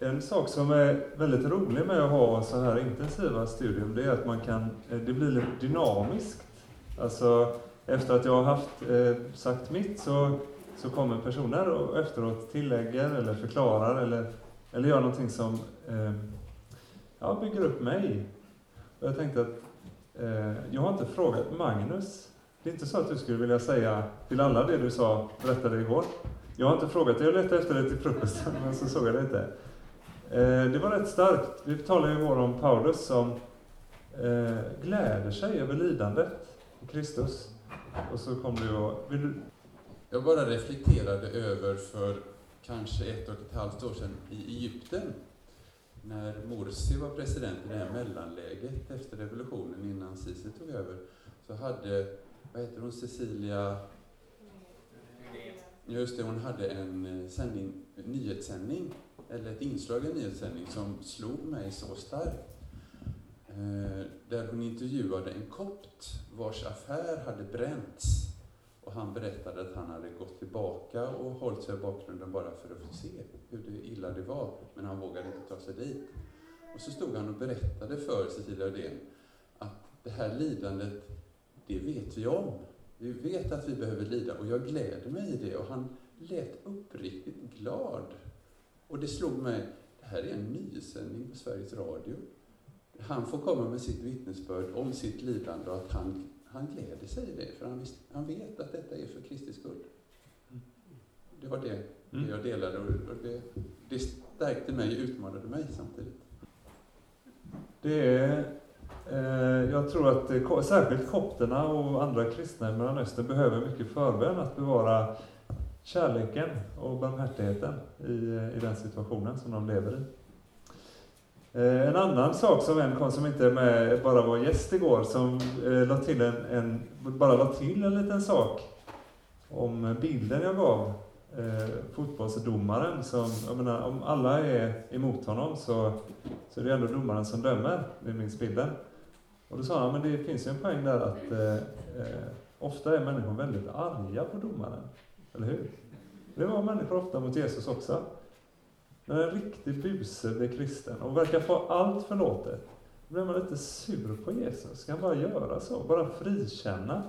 En sak som är väldigt rolig med att ha så här intensiva studium, det är att man kan, eh, det blir lite dynamiskt. Alltså, efter att jag har haft, eh, sagt mitt så, så kommer personer och efteråt tillägger eller förklarar eller, eller gör någonting som eh, ja, bygger upp mig. Och jag tänkte att eh, jag har inte frågat Magnus. Det är inte så att du skulle vilja säga till alla det du sa, berättade igår. Jag har inte frågat dig, jag letade efter det till frukosten, men så såg jag det inte. Eh, det var rätt starkt. Vi talade igår om Paulus som eh, gläder sig över lidandet i Kristus. Och så kom du och... Vill du? Jag bara reflekterade över för kanske ett och ett halvt år sedan i Egypten när Morsi var president i det här mellanläget efter revolutionen innan Sisi tog över så hade, vad heter hon, Cecilia Just det, hon hade en eh, sändning, nyhetssändning, eller ett inslag i en nyhetssändning som slog mig så starkt. Eh, där hon intervjuade en kopt vars affär hade bränts. Och han berättade att han hade gått tillbaka och hållit sig i bakgrunden bara för att få se hur illa det var. Men han vågade inte ta sig dit. Och så stod han och berättade för Cecilia Uddén att det här lidandet, det vet vi om. Vi vet att vi behöver lida och jag gläder mig i det. Och han lät uppriktigt glad. Och det slog mig, det här är en nysändning på Sveriges Radio. Han får komma med sitt vittnesbörd om sitt lidande och att han, han gläder sig i det. För han, visst, han vet att detta är för Kristi skull. Det var det, det Mm. jag delade och det, det stärkte mig och utmanade mig samtidigt. Det är, eh, jag tror att det, särskilt kopterna och andra kristna i Mellanöstern behöver mycket förbön att bevara kärleken och barmhärtigheten i, eh, i den situationen som de lever i. Eh, en annan sak som en kom som inte är med, bara var gäst igår, som eh, la till en, en, bara la till en liten sak om bilden jag gav eh, fotbollsdomaren som, jag menar, om alla är emot honom så, så är det ändå domaren som dömer, det minns bilden. Och då sa han, men det finns ju en poäng där att eh, eh, ofta är människor väldigt arga på domaren, eller hur? Det var människor ofta mot Jesus också. När en riktig buse blir kristen och verkar få allt förlåtet, då blir man lite sur på Jesus. Ska han bara göra så? Bara frikänna?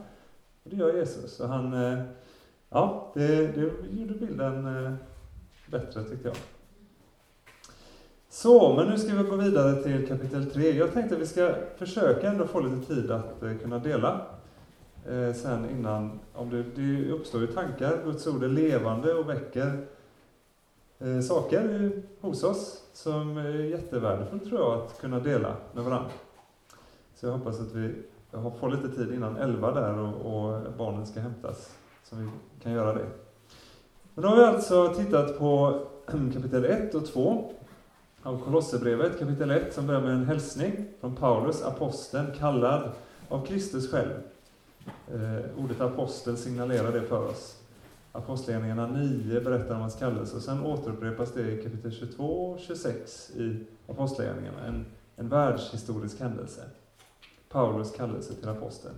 Och det gör Jesus. Så han, eh, ja, det, det gjorde bilden eh, bättre tyckte jag. Så, men nu ska vi gå vidare till kapitel 3. Jag tänkte att vi ska försöka ändå få lite tid att eh, kunna dela. Eh, sen innan, om det, det uppstår ju tankar, Guds ord är levande och väcker eh, saker hos oss som är jättevärdefullt tror jag att kunna dela med varandra. Så jag hoppas att vi får lite tid innan 11 där och, och barnen ska hämtas, så vi kan göra det. Men då har vi alltså tittat på kapitel 1 och 2 av Kolosserbrevet, kapitel 1, som börjar med en hälsning från Paulus, aposteln, kallad av Kristus själv. Eh, ordet apostel signalerar det för oss. Apostlagärningarna 9 berättar om hans kallelse och sen återupprepas det i kapitel 22 och 26 i Apostlagärningarna, en, en världshistorisk händelse. Paulus kallelse till aposteln.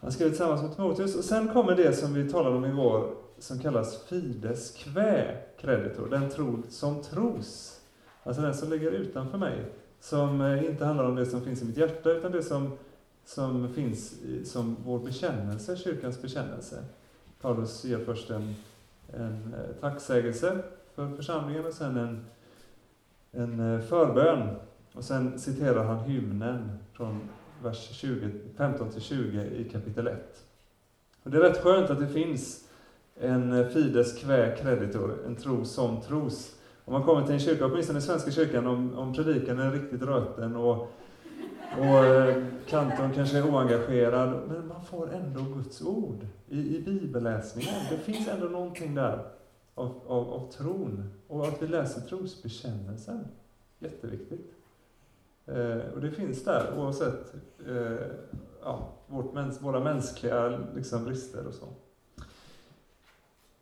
Han skriver tillsammans med Timoteus och sen kommer det som vi talade om igår som kallas fides quae creditor, den tro som tros. Alltså den som ligger utanför mig, som eh, inte handlar om det som finns i mitt hjärta utan det som, som finns som vår bekännelse, kyrkans bekännelse. Paulus ger först en, en eh, tacksägelse för församlingen och sen en, en eh, förbön. Och sen citerar han hymnen från vers 20, 15 till 20 i kapitel 1. Och det är rätt skönt att det finns en eh, fides quae creditor, en tro som tros. Om man kommer till en kyrka, åtminstone i Svenska kyrkan, om, om predikan är riktigt röten och, och eh, kantorn kanske är oengagerad, men man får ändå Guds ord i, i bibelläsningen. Det finns ändå någonting där av, av, av tron och att vi läser trosbekännelsen. Jätteviktigt. Eh, och det finns där oavsett eh, ja, vårt mäns, våra mänskliga liksom, brister och så.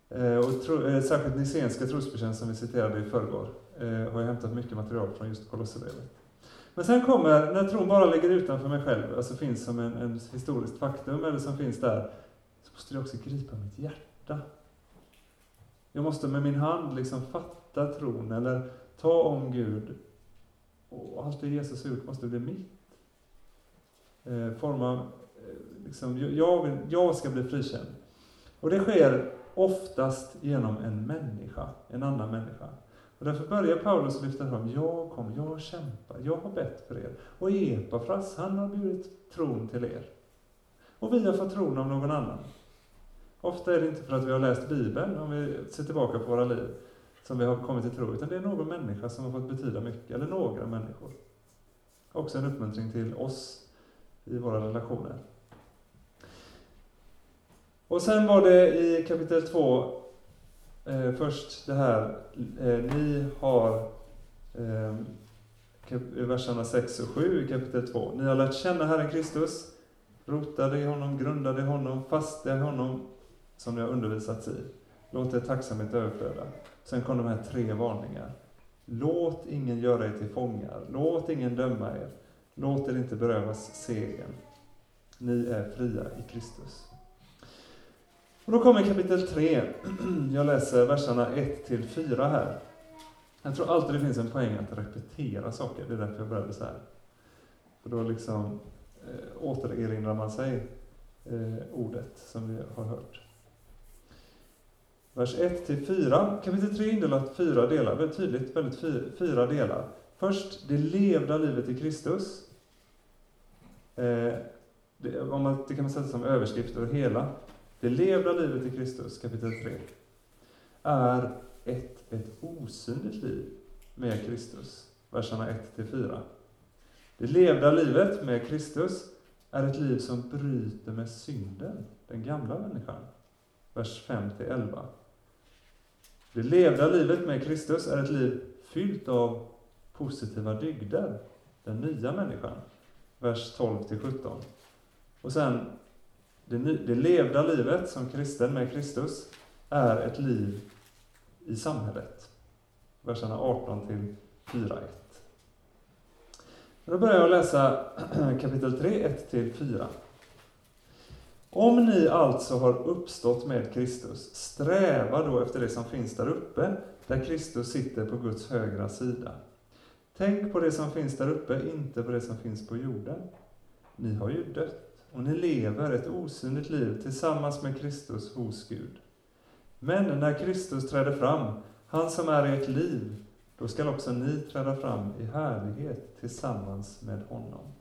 Eh, och tro, eh, särskilt Nicenska trosbekännelsen som vi citerade i förrgår eh, har jag hämtat mycket material från just Kolosserbrevet. Men sen kommer, när tron bara ligger utanför mig själv, alltså finns som en, en historiskt faktum, eller som finns där, så måste det också gripa mitt hjärta. Jag måste med min hand liksom fatta tron eller ta om Gud. Och allt det Jesus har gjort måste bli mitt. Eh, forma, eh, liksom, jag, vill, jag ska bli frikänd. Och det sker oftast genom en människa, en annan människa. Och därför börjar Paulus lyfta fram, jag kom, jag kämpar, jag har bett för er. Och Epafras, han har bjudit tron till er. Och vi har fått tron av någon annan. Ofta är det inte för att vi har läst Bibeln, om vi ser tillbaka på våra liv, som vi har kommit till tro, utan det är någon människa som har fått betyda mycket, eller några människor. Också en uppmuntring till oss i våra relationer. Och sen var det i kapitel 2 eh, först det här, eh, ni har eh, verserna 6 och 7 i kapitel 2. Ni har lärt känna Herren Kristus, rotade i honom, grundade i honom, fasta i honom, som ni har undervisats i. Låt er tacksamhet överflöda. Sen kom de här tre varningar. Låt ingen göra er till fångar. Låt ingen döma er. Låt er inte berövas segern. Ni är fria i Kristus. Och då kommer kapitel 3. Jag läser verserna 1-4 här. Jag tror alltid det finns en poäng att repetera saker. Det är därför jag började så här. För då liksom eh, återerinrar man sig eh, ordet som vi har hört. Vers 1-4. Kapitel 3 är indelat fyra delar, väldigt tydligt, väldigt fyra delar. Först det levda livet i Kristus. Eh, det, om man, det kan man sätta som överskrift över hela. Det levda livet i Kristus, kapitel 3, är ett, ett osynligt liv med Kristus, verserna 1-4. Det levda livet med Kristus är ett liv som bryter med synden, den gamla människan, vers 5-11. Det levda livet med Kristus är ett liv fyllt av positiva dygder, den nya människan, vers 12-17. Och sen det, det levda livet som kristen med Kristus är ett liv i samhället. Verserna 18 till 4.1. Då börjar jag läsa kapitel 3, 1 till 4. Om ni alltså har uppstått med Kristus, sträva då efter det som finns där uppe, där Kristus sitter på Guds högra sida. Tänk på det som finns där uppe, inte på det som finns på jorden. Ni har ju dött och ni lever ett osynligt liv tillsammans med Kristus hos Gud. Men när Kristus träder fram, han som är ert liv, då skall också ni träda fram i härlighet tillsammans med honom.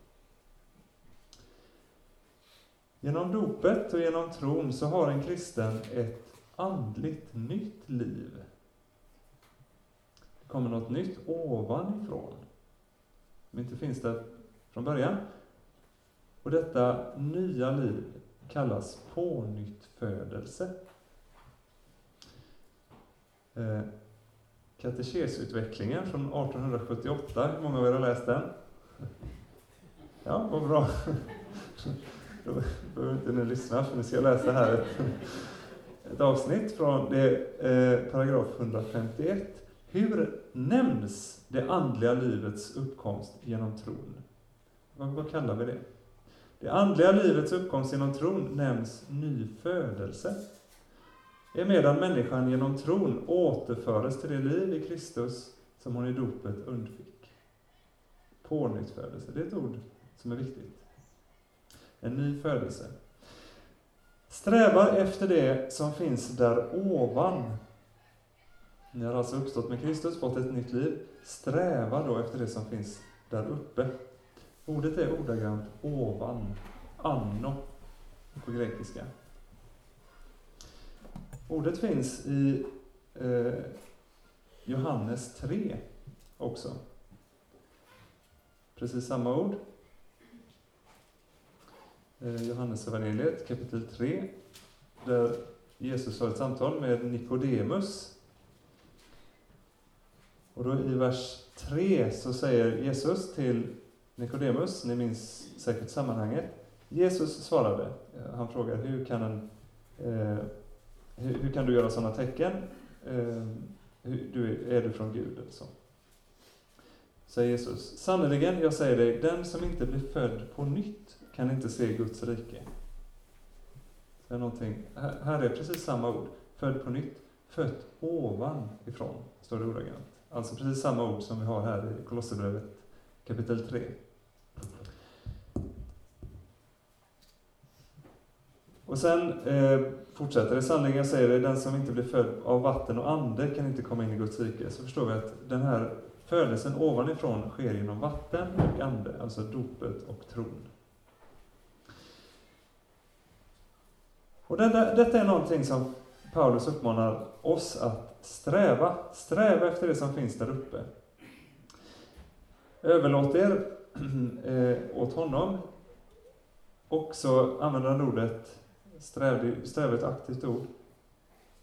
Genom dopet och genom tron så har en kristen ett andligt nytt liv. Det kommer något nytt ovanifrån, som inte finns där från början. Och detta nya liv kallas pånyttfödelse. Eh, Katekesutvecklingen från 1878, hur många av er har läst den? Ja, vad bra. Då behöver inte ni lyssna, för ni ska läsa här ett, ett avsnitt från det, eh, paragraf 151. Hur nämns det andliga livets uppkomst genom tron? Vad, vad kallar vi det? Det andliga livets uppkomst genom tron nämns nyfödelse. Emedan människan genom tron återföres till det liv i Kristus som hon i dopet undfick. Pånyttfödelse, det är ett ord som är viktigt. En ny födelse. Sträva efter det som finns där ovan. Ni har alltså uppstått med Kristus, fått ett nytt liv. Sträva då efter det som finns där uppe. Ordet är ordagrant ovan, anno på grekiska. Ordet finns i eh, Johannes 3 också. Precis samma ord. Eh, Johannes evangeliet kapitel 3, där Jesus har ett samtal med Nikodemus. Och då i vers 3 så säger Jesus till Nikodemus, ni minns säkert sammanhanget. Jesus svarade, eh, han frågar hur kan, en, eh, hur, hur, kan du göra sådana tecken? Eh, hur, du, är du från Gud? Eller så. Säger Jesus, sannerligen, jag säger dig, den som inte blir född på nytt kan inte se Guds rike. Det är någonting, här, här är precis samma ord, född på nytt. fött ovanifrån, står det ordagrant. Alltså precis samma ord som vi har här i Kolosserbrevet kapitel 3. Och sen eh, fortsätter det, sannerligen säger det, den som inte blir född av vatten och ande kan inte komma in i Guds rike. Så förstår vi att den här födelsen ovanifrån sker genom vatten och ande, alltså dopet och tron. Och detta, detta är någonting som Paulus uppmanar oss att sträva. Sträva efter det som finns där uppe. Överlåt er eh, åt honom. Och så använder han ordet, sträv, är ett aktivt ord.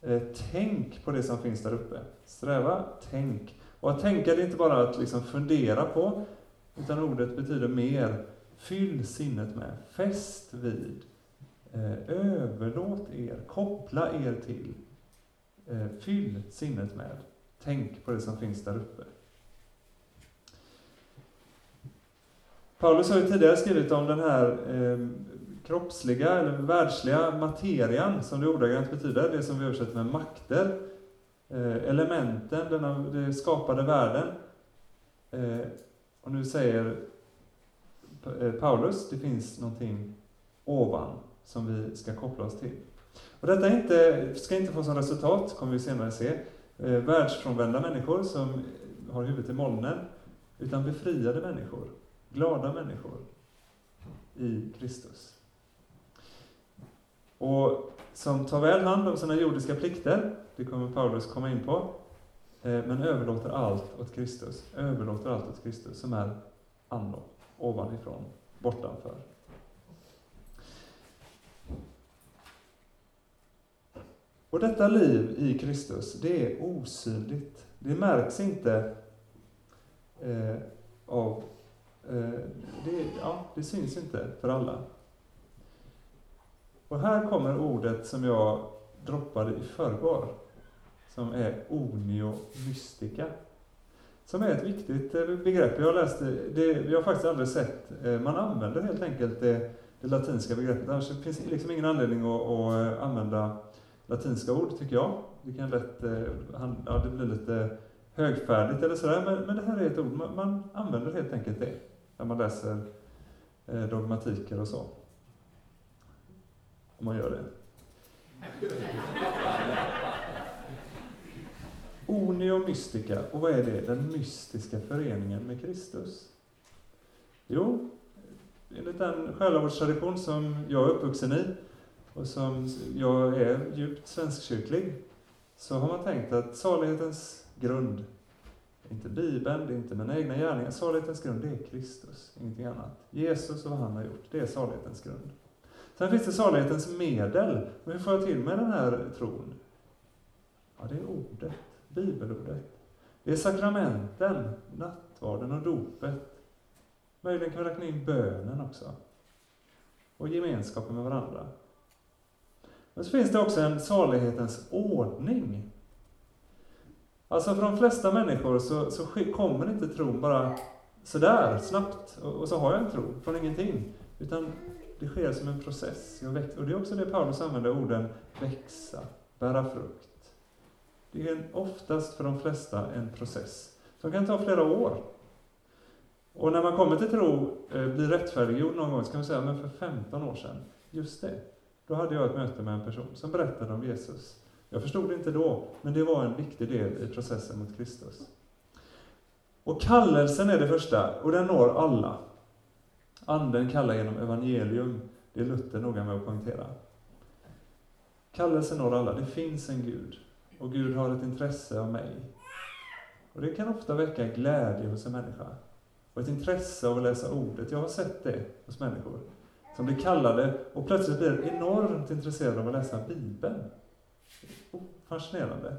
Eh, tänk på det som finns där uppe. Sträva, tänk. Och att tänka det är inte bara att liksom fundera på, utan ordet betyder mer. Fyll sinnet med, fäst vid, eh, överlåt er, koppla er till. Eh, fyll sinnet med. Tänk på det som finns där uppe. Paulus har ju tidigare skrivit om den här eh, kroppsliga eller världsliga materian, som det ordagrant betyder, det som vi översätter med makter, eh, elementen, denna den skapade världen. Eh, och nu säger eh, Paulus, det finns någonting ovan som vi ska koppla oss till. Och detta inte, ska inte få som resultat, kommer vi senare se, eh, världsfrånvända människor som har huvudet i molnen, utan befriade människor, glada människor i Kristus. Och som tar väl hand om sina jordiska plikter, det kommer Paulus komma in på, eh, men överlåter allt åt Kristus, överlåter allt åt Kristus som är anno, ovanifrån, bortanför. Och detta liv i Kristus, det är osynligt. Det märks inte eh, av... Eh, det, ja, det syns inte för alla. Och här kommer ordet som jag droppade i förrgår, som är onio mystica. Som är ett viktigt eh, begrepp. Jag läste, det, vi har faktiskt aldrig sett, eh, man använder helt enkelt det, det latinska begreppet. Annars finns det liksom ingen anledning att, att eh, använda latinska ord, tycker jag. Det kan lätt, ja, det blir lite högfärdigt eller sådär, men, men det här är ett ord, man, man använder helt enkelt det när man läser dogmatiker och så. Om man gör det. Onio mystica, och vad är det? Den mystiska föreningen med Kristus. Jo, enligt den själavårdstradition som jag är uppvuxen i och som jag är djupt svenskkyrklig, så har man tänkt att salighetens grund, inte Bibeln, det är inte mina egna gärningar, salighetens grund det är Kristus, ingenting annat. Jesus och vad han har gjort, det är salighetens grund. Sen finns det salighetens medel. Men hur får jag till med den här tron? Ja, det är ordet, bibelordet. Det är sakramenten, nattvarden och dopet. Möjligen kan vi räkna in bönen också. Och gemenskapen med varandra. Men så finns det också en salighetens ordning. Alltså för de flesta människor så, så kommer inte tron bara sådär snabbt och, och så har jag en tro från ingenting. Utan det sker som en process. Och det är också det Paulus använder orden växa, bära frukt. Det är oftast för de flesta en process som kan ta flera år. Och när man kommer till tro, eh, blir rättfärdiggjord någon gång, så kan man säga, men för 15 år sedan, just det, då hade jag ett möte med en person som berättade om Jesus. Jag förstod det inte då, men det var en viktig del i processen mot Kristus. Och kallelsen är det första, och den når alla. Anden kallar genom evangelium, det är Luther noga med att poängtera. Kallelsen når alla, det finns en Gud, och Gud har ett intresse av mig. Och det kan ofta väcka glädje hos en människa, och ett intresse av att läsa ordet. Jag har sett det hos människor som blir kallade och plötsligt blir enormt intresserade av att läsa Bibeln. Oh, fascinerande.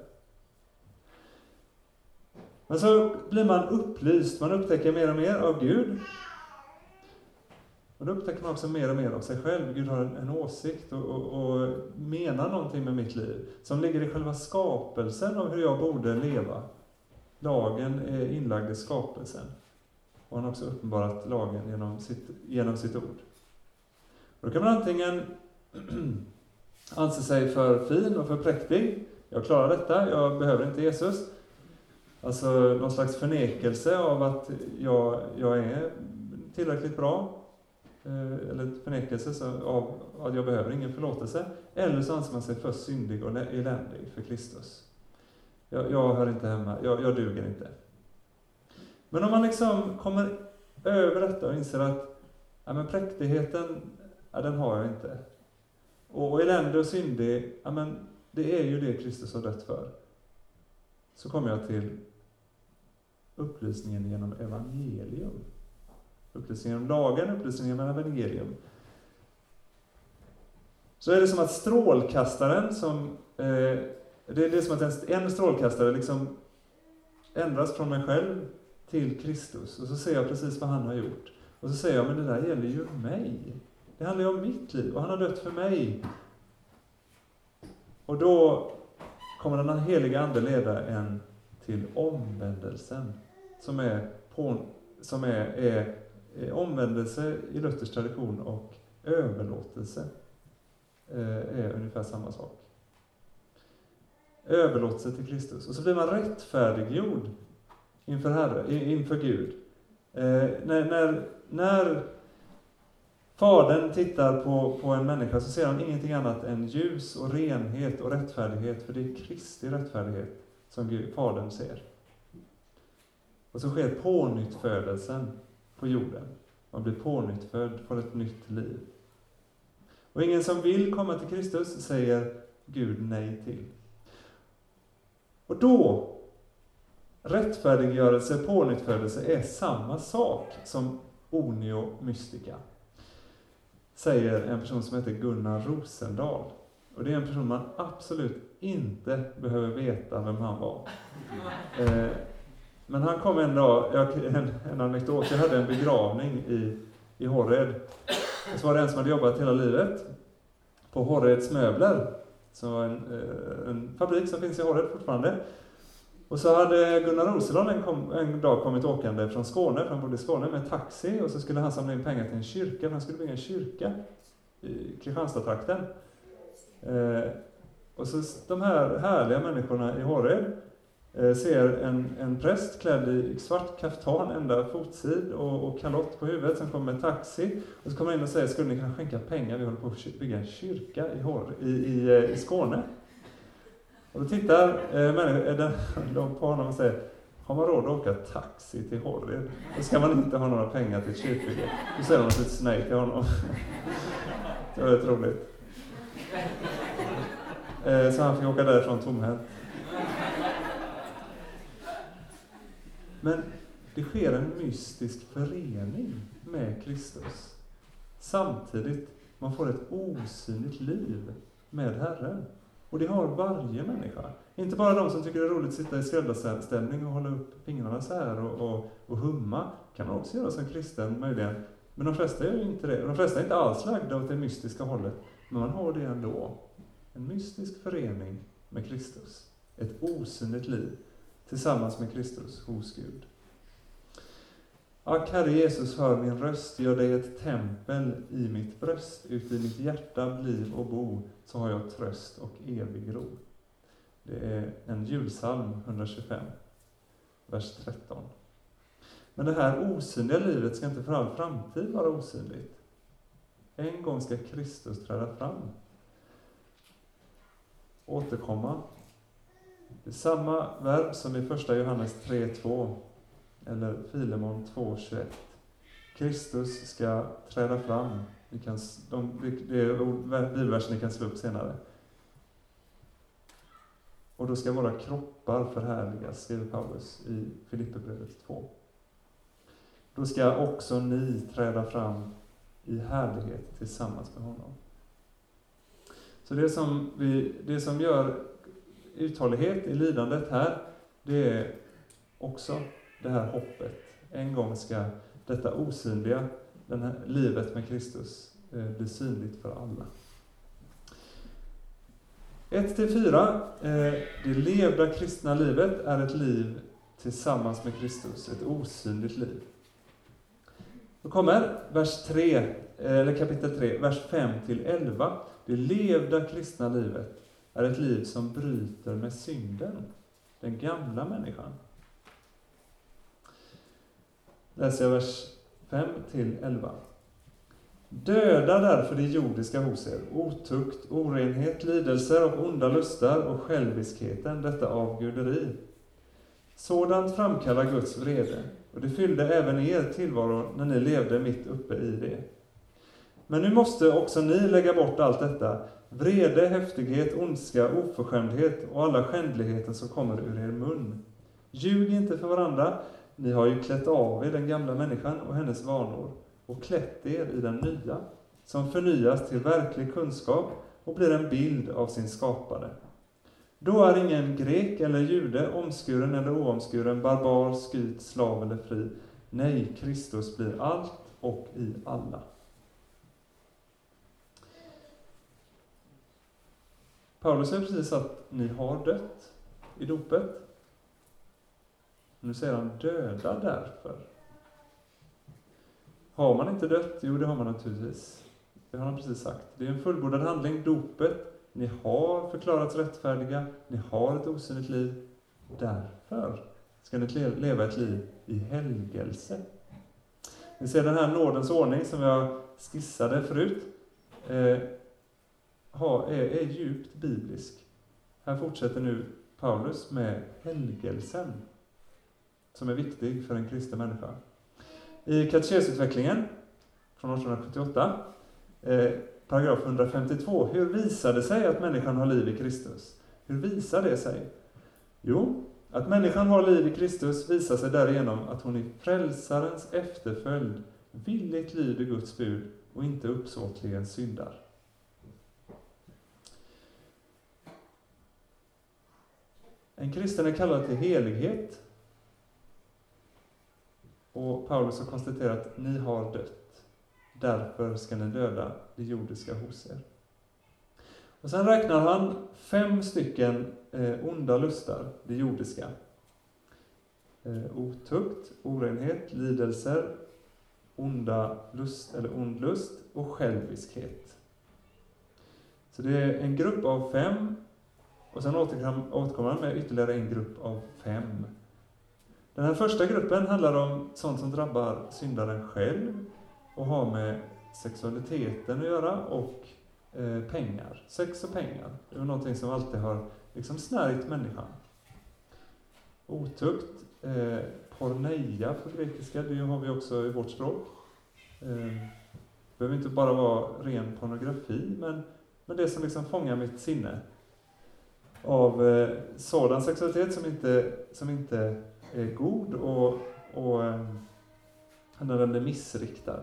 Men så blir man upplyst, man upptäcker mer och mer av Gud. Och då upptäcker man också mer och mer av sig själv. Gud har en, en åsikt och, och, och, menar någonting med mitt liv, som ligger i själva skapelsen av hur jag borde leva. Lagen är inlagd i skapelsen. Och han har också uppenbarat lagen genom sitt, genom sitt ord. Och då kan man antingen anse sig för fin och för präktig, jag klarar detta, jag behöver inte Jesus. Alltså någon slags förnekelse av att jag, jag är tillräckligt bra. Eh, eller förnekelse av att jag behöver ingen förlåtelse. Eller så anser man sig för syndig och eländig för Kristus. Jag, jag hör inte hemma, jag, jag duger inte. Men om man liksom kommer över detta och inser att ja, men präktigheten, ja, den har jag inte. Och, och elände och syndig, ja, men det är ju det Kristus har dött för. Så kommer jag till upplysningen genom evangelium. Upplysningen om lagen, upplysningen om evangelium. Så är det som att strålkastaren som... Eh, det, är det som att en, en strålkastare liksom ändras från mig själv till Kristus. Och så ser jag precis vad han har gjort. Och så säger jag, men det där gäller ju mig. Det handlar ju om mitt liv och han har dött för mig. Och då kommer den heliga Ande leda en till omvändelsen, som är, på, som är, är Eh, omvändelse i Luthers tradition och överlåtelse eh, är ungefär samma sak. Överlåtelse till Kristus. Och så blir man rättfärdiggjord inför, Herre, inför Gud. Eh, när, när, när Fadern tittar på, på en människa så ser han ingenting annat än ljus och renhet och rättfärdighet, för det är Kristi rättfärdighet som Gud, Fadern ser. Och så sker pånyttfödelsen på jorden. Man blir pånyttfödd, får ett nytt liv. Och ingen som vill komma till Kristus säger Gud nej till. Och då, rättfärdiggörelse, pånyttfödelse är samma sak som onio mystica säger en person som heter Gunnar Rosendahl. Och det är en person man absolut inte behöver veta vem han var. Eh, men han kom en dag, jag, en, en anekdot, jag hade en begravning i, i Horred. Och så var det en som hade jobbat hela livet på Horreds möbler, som var en, eh, en fabrik som finns i Horred fortfarande. Och så hade Gunnar Roselund en, kom, en dag kommit åkande från Skåne, för han bodde i Skåne, med taxi och så skulle han samla in pengar till en kyrka, för han skulle bygga en kyrka i Kristianstadstrakten. Eh, och så de här härliga människorna i Horred Eh, ser en, en präst klädd i svart kaftan, enda fotsid och, och kalott på huvudet som kommer med taxi. Och så kommer han in och säger, skulle ni kunna skänka pengar? Vi håller på att bygga en kyrka i, Hår, i, i, eh, i Skåne. Och då tittar eh, eh de på honom och säger, har man råd att åka taxi till Horred? Då ska man inte ha några pengar till ett kyrkbygge. Då säger de naturligtvis nej till honom. Det var rätt roligt. Eh, så han fick åka därifrån tomhänt. Men det sker en mystisk förening med Kristus. Samtidigt man får ett osynligt liv med Herren. Och det har varje människa. Inte bara de som tycker det är roligt att sitta i skräddarställning och hålla upp fingrarna så här och, och, och humma. kan man också göra som kristen möjligen. Men de flesta gör ju inte det. De flesta är inte alls lagda åt det mystiska hållet. Men man har det ändå. En mystisk förening med Kristus. Ett osynligt liv tillsammans med Kristus hos Gud. Ack, Herre Jesus, hör min röst, gör dig ett tempel i mitt bröst, uti mitt hjärta bliv och bo, så har jag tröst och evig ro. Det är en julsalm 125, vers 13. Men det här osynliga livet ska inte för all framtid vara osynligt. En gång ska Kristus träda fram. Återkomma. Det är samma verb som i första Johannes 3.2 eller Filemon 2.21. Kristus ska träda fram. Ni kan, de, det är bibelversen ni kan slå upp senare. Och då ska våra kroppar förhärligas, skriver Paulus i Filipperbrevet 2. Då ska också ni träda fram i härlighet tillsammans med honom. Så det som, vi, det som gör uthållighet i lidandet här, det är också det här hoppet. En gång ska detta osynliga, det här livet med Kristus, eh, bli synligt för alla. 1-4. Eh, det levda kristna livet är ett liv tillsammans med Kristus, ett osynligt liv. Då kommer vers 3, eh, eller kapitel 3, vers 5 till 11. Det levda kristna livet är ett liv som bryter med synden, den gamla människan. Läser jag vers 5 till 11. Döda därför det jordiska hos er, otukt, orenhet, lidelser och onda lustar och själviskheten, detta avguderi. Sådant framkallar Guds vrede, och det fyllde även er tillvaro när ni levde mitt uppe i det. Men nu måste också ni lägga bort allt detta, vrede, häftighet, ondska, oförskämdhet och alla skändligheter som kommer ur er mun. Ljug inte för varandra, ni har ju klätt av er den gamla människan och hennes vanor och klätt er i den nya, som förnyas till verklig kunskap och blir en bild av sin skapare. Då är ingen grek eller jude, omskuren eller oomskuren, barbar, skyt, slav eller fri. Nej, Kristus blir allt och i alla. Paulus säger precis att ni har dött i dopet. Nu säger han döda därför. Har man inte dött? Jo, det har man naturligtvis. Det har han precis sagt. Det är en fullbordad handling, dopet. Ni har förklarats rättfärdiga, ni har ett osynligt liv. Därför ska ni leva ett liv i helgelse. Ni ser den här nådens ordning som jag skissade förut, eh, är, är djupt biblisk. Här fortsätter nu Paulus med helgelsen, som är viktig för en kristen människa. I katekesutvecklingen från 1878 eh, paragraf 152. Hur visar det sig att människan har liv i Kristus? Hur visar det sig? Jo, att människan har liv i Kristus visar sig därigenom att hon i frälsarens efterföljd villigt lyder Guds bud och inte uppsåtligen syndar. En kristen är kallad till helighet. Och Paulus har konstaterat att ni har dött. Därför ska ni döda det jordiska hos er. Och sen räknar han fem stycken eh, onda lustar, det jordiska. Eh, otukt, orenhet, lidelser, onda lust, eller ond lust och själviskhet. Så det är en grupp av fem och sen återkommer han med ytterligare en grupp av fem. Den här första gruppen handlar om sånt som drabbar syndaren själv och har med sexualiteten att göra och eh, pengar. Sex och pengar. Det är någonting som alltid har liksom snärjt människan. Otukt, eh, porneia på grekiska, det har vi också i vårt språk. Eh, behöver inte bara vara ren pornografi, men, men det som liksom fångar mitt sinne. Av eh, sådan sexualitet som inte, som inte är god och, och eh, när den är missriktad.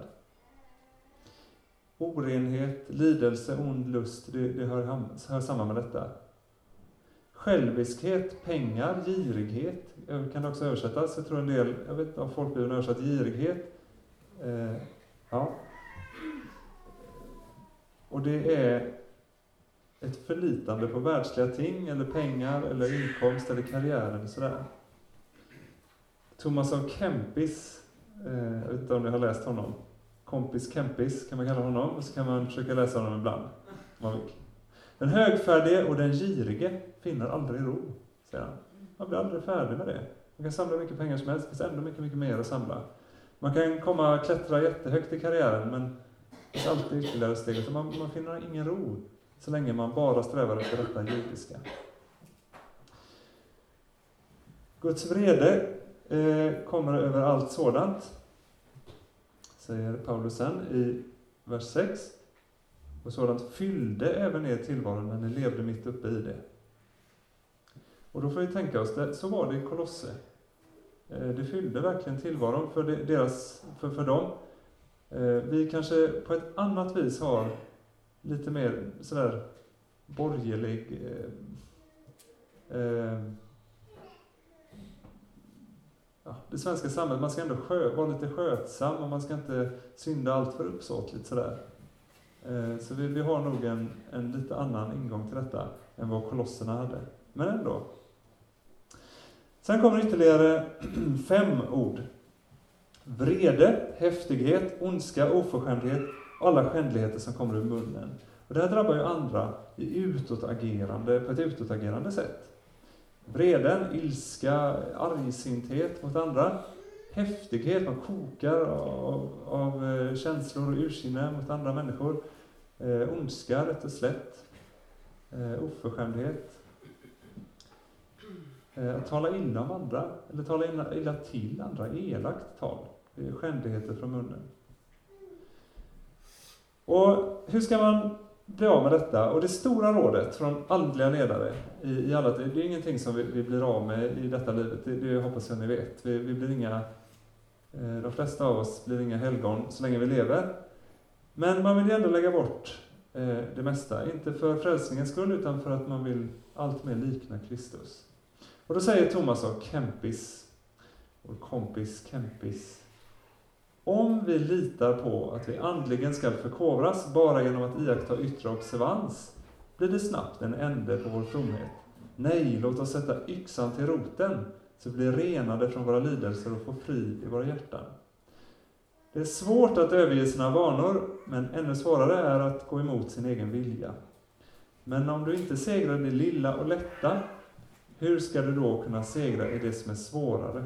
Orenhet, lidelse, ond lust, det, det hör, hör samman med detta. Själviskhet, pengar, girighet, kan det också översättas. Jag tror en del, jag vet inte om folkbibeln översatt girighet. Eh, ja. Och det är ett förlitande på världsliga ting, eller pengar, eller inkomst, eller karriär, eller sådär. Thomas av Kempis, eh, jag vet inte om ni har läst honom, kompis Kempis kan man kalla honom, och så kan man försöka läsa honom ibland. Den högfärdige och den girige finner aldrig ro, säger han. Man blir aldrig färdig med det. Man kan samla mycket pengar som helst, det finns ändå mycket, mycket mer att samla. Man kan komma och klättra jättehögt i karriären, men det finns alltid ytterligare steg. Man, man finner ingen ro så länge man bara strävar efter detta jordiska. Guds vrede eh, kommer över allt sådant säger Paulus sen i vers 6. Och sådant fyllde även er tillvaro när ni levde mitt uppe i det. Och då får vi tänka oss, det, så var det i Kolosse. Eh, det fyllde verkligen tillvaron för, deras, för, för dem. Eh, vi kanske på ett annat vis har lite mer sådär borgerlig eh, eh, ja, det svenska samhället, man ska ändå skö, vara lite skötsam och man ska inte synda allt för uppsåtligt sådär. Eh, så vi, vi har nog en, en lite annan ingång till detta än vad kolosserna hade. Men ändå. Sen kommer ytterligare fem ord. Vrede, häftighet, ondska, oförskämdhet och alla skändligheter som kommer ur munnen. Och det här drabbar ju andra i utåtagerande, på ett utåtagerande sätt. Vreden, ilska, argsinthet mot andra, häftighet, man kokar av, av eh, känslor och ursinne mot andra människor, eh, ondska rätt och slätt, eh, oförskämdhet, eh, att tala illa om andra, eller tala illa, illa till andra, elakt tal, det är skändligheter från munnen. Och hur ska man bli av med detta? Och det stora rådet från andliga ledare i, i alla, det är ingenting som vi, vi, blir av med i detta livet, det, det hoppas jag ni vet. Vi, vi blir inga, eh, de flesta av oss blir inga helgon så länge vi lever. Men man vill ju ändå lägga bort eh, det mesta, inte för frälsningens skull utan för att man vill allt mer likna Kristus. Och då säger Thomas och Kempis, vår kompis Kempis, om vi litar på att vi andligen skall förkovras bara genom att iaktta yttre observans, blir det snabbt en ände på vår fromhet. Nej, låt oss sätta yxan till roten, så vi blir renade från våra lidelser och får frid i våra hjärtan. Det är svårt att överge sina vanor, men ännu svårare är att gå emot sin egen vilja. Men om du inte segrar det lilla och lätta, hur ska du då kunna segra i det som är svårare?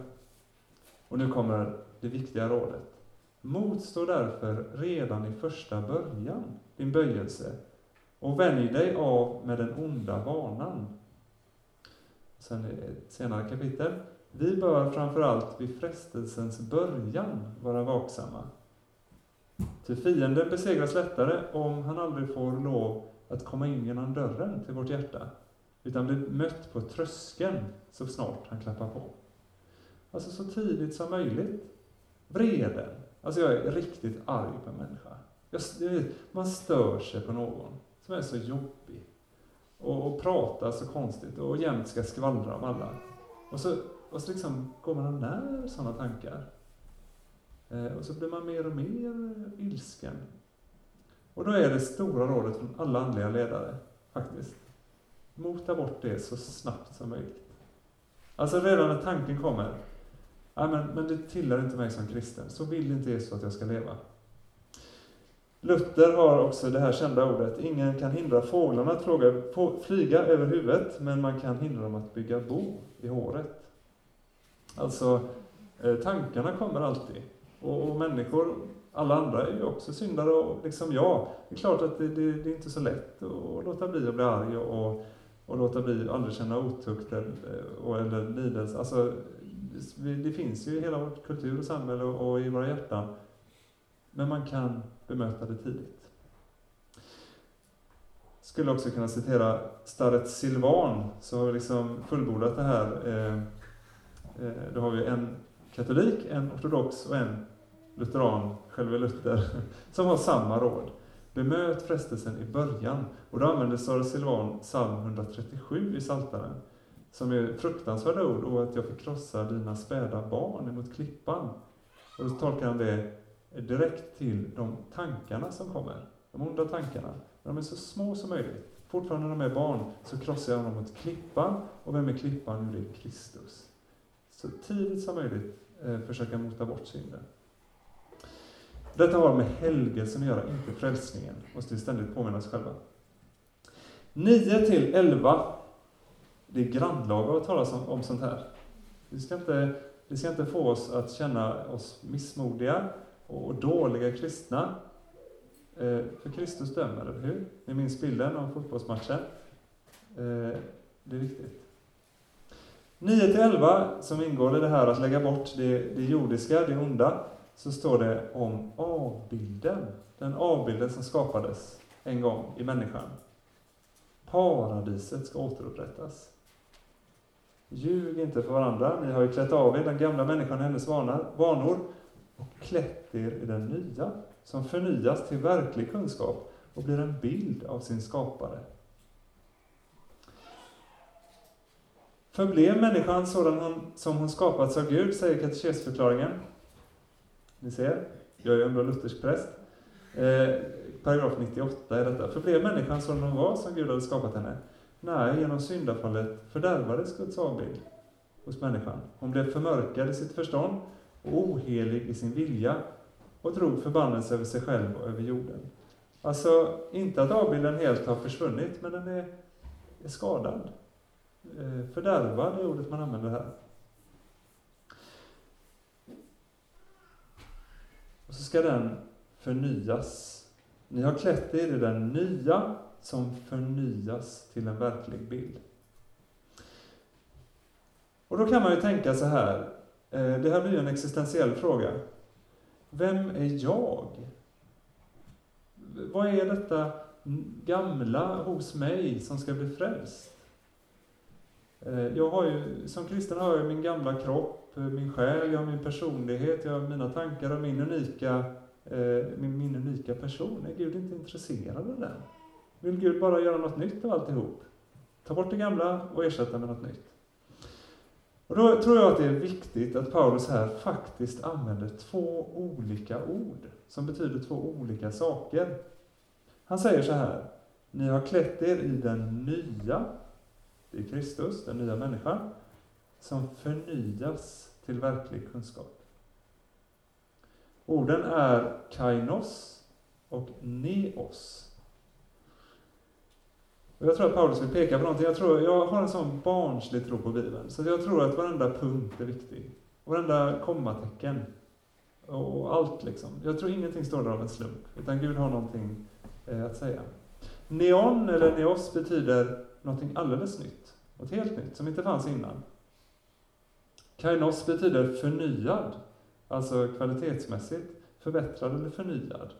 Och nu kommer det viktiga rådet. Motstå därför redan i första början din böjelse och vänj dig av med den onda vanan. Sen i ett senare kapitel. Vi bör framförallt vid frestelsens början vara vaksamma. Till fienden besegras lättare om han aldrig får lov att komma in genom dörren till vårt hjärta, utan blir mött på tröskeln så snart han klappar på. Alltså så tidigt som möjligt. Vreden, Alltså jag är riktigt arg på en människa. Jag, man stör sig på någon som är så jobbig och, och pratar så konstigt och jämt ska skvallra om alla. Och så, och så liksom går man och när sådana tankar. Eh, och så blir man mer och mer ilsken. Och då är det stora rådet från alla andliga ledare, faktiskt. Mota bort det så snabbt som möjligt. Alltså redan när tanken kommer, Nej, men, men det tillhör inte mig som kristen. Så vill inte Jesus att jag ska leva. Luther har också det här kända ordet, ingen kan hindra fåglarna att fråga, flyga över huvudet, men man kan hindra dem att bygga bo i håret. Alltså, eh, tankarna kommer alltid. Och, och, människor, alla andra är ju också syndare, och liksom jag. Det är klart att det, det, det är inte så lätt att låta bli att bli arg och, och låta bli att aldrig känna otukt eller, eh, eller lidelse. Alltså, det finns ju i hela vårt kultur och samhälle och i våra hjärtan. Men man kan bemöta det tidigt. Skulle också kunna citera Starret Silvan, så har vi liksom fullbordat det här. Eh, eh, då har vi en katolik, en ortodox och en lutheran, själve Luther, som har samma råd. Bemöt frestelsen i början. Och då använder Starret Silvan psalm 137 i Saltaren som är fruktansvärda ord, och att jag fick krossa dina späda barn emot klippan. Och då tolkar han det direkt till de tankarna som kommer, de onda tankarna. de är så små som möjligt. Fortfarande när de är barn så krossar jag dem mot klippan, och vem är klippan? Jo, det är Kristus. Så tidigt som möjligt eh, försöka mota bort synden. Detta har med helgelsen att göra, inte frälsningen, måste vi ständigt påminna oss själva. 9 till 11 det är grannlaga att tala om, om sånt här. Det ska, inte, det ska inte få oss att känna oss missmodiga och dåliga kristna. Eh, för Kristus dömer, eller hur? Ni minns bilden om fotbollsmatchen. Eh, det är viktigt. 9-11, som ingår i det här att lägga bort det, det jordiska, det onda, så står det om avbilden. Den avbilden som skapades en gång i människan. Paradiset ska återupprättas. Ljug inte för varandra. Ni har ju klätt av er den gamla människan hennes vanor och klätt er i den nya, som förnyas till verklig kunskap och blir en bild av sin skapare. Förblev människan sådan hon, som hon skapats av Gud, säger katekesförklaringen. Ni ser, jag är ju ändå luthersk präst. Eh, paragraf 98 är detta. Förblev människan sådan hon var, som Gud hade skapat henne, Nej, genom syndafallet fördärvades Guds avbild hos människan. Hon blev förmörkad i sitt förstånd och ohelig i sin vilja och drog förbannelse över sig själv och över jorden. Alltså, inte att avbilden helt har försvunnit, men den är, är skadad. Eh, fördärvad är ordet man använder här. Och så ska den förnyas. Ni har klätt er i den nya som förnyas till en verklig bild. Och då kan man ju tänka så här, eh, det här blir ju en existentiell fråga. Vem är jag? Vad är detta gamla hos mig som ska bli frälst? Eh, jag har ju, som kristen har jag min gamla kropp, eh, min själ, jag har min personlighet, jag har mina tankar och min unika, min, min unika person. Är Gud inte intresserad av den? Vill Gud bara göra något nytt av alltihop? Ta bort det gamla och ersätta med något nytt. Och då tror jag att det är viktigt att Paulus här faktiskt använder två olika ord som betyder två olika saker. Han säger så här, ni har klätt er i den nya, det är Kristus, den nya människan, som förnyas till verklig kunskap. Orden är kainos och neos. Och jag tror att Paulus vill peka på någonting. Jag, tror, jag har en sån barnslig tro på Bibeln, så jag tror att varenda punkt är viktig. Varenda kommatecken. Och allt liksom. Jag tror ingenting står där av en slump, utan Gud har någonting eh, att säga. Neon, eller neos, betyder någonting alldeles nytt. Något helt nytt, som inte fanns innan. Kainos betyder förnyad, alltså kvalitetsmässigt förbättrad eller förnyad.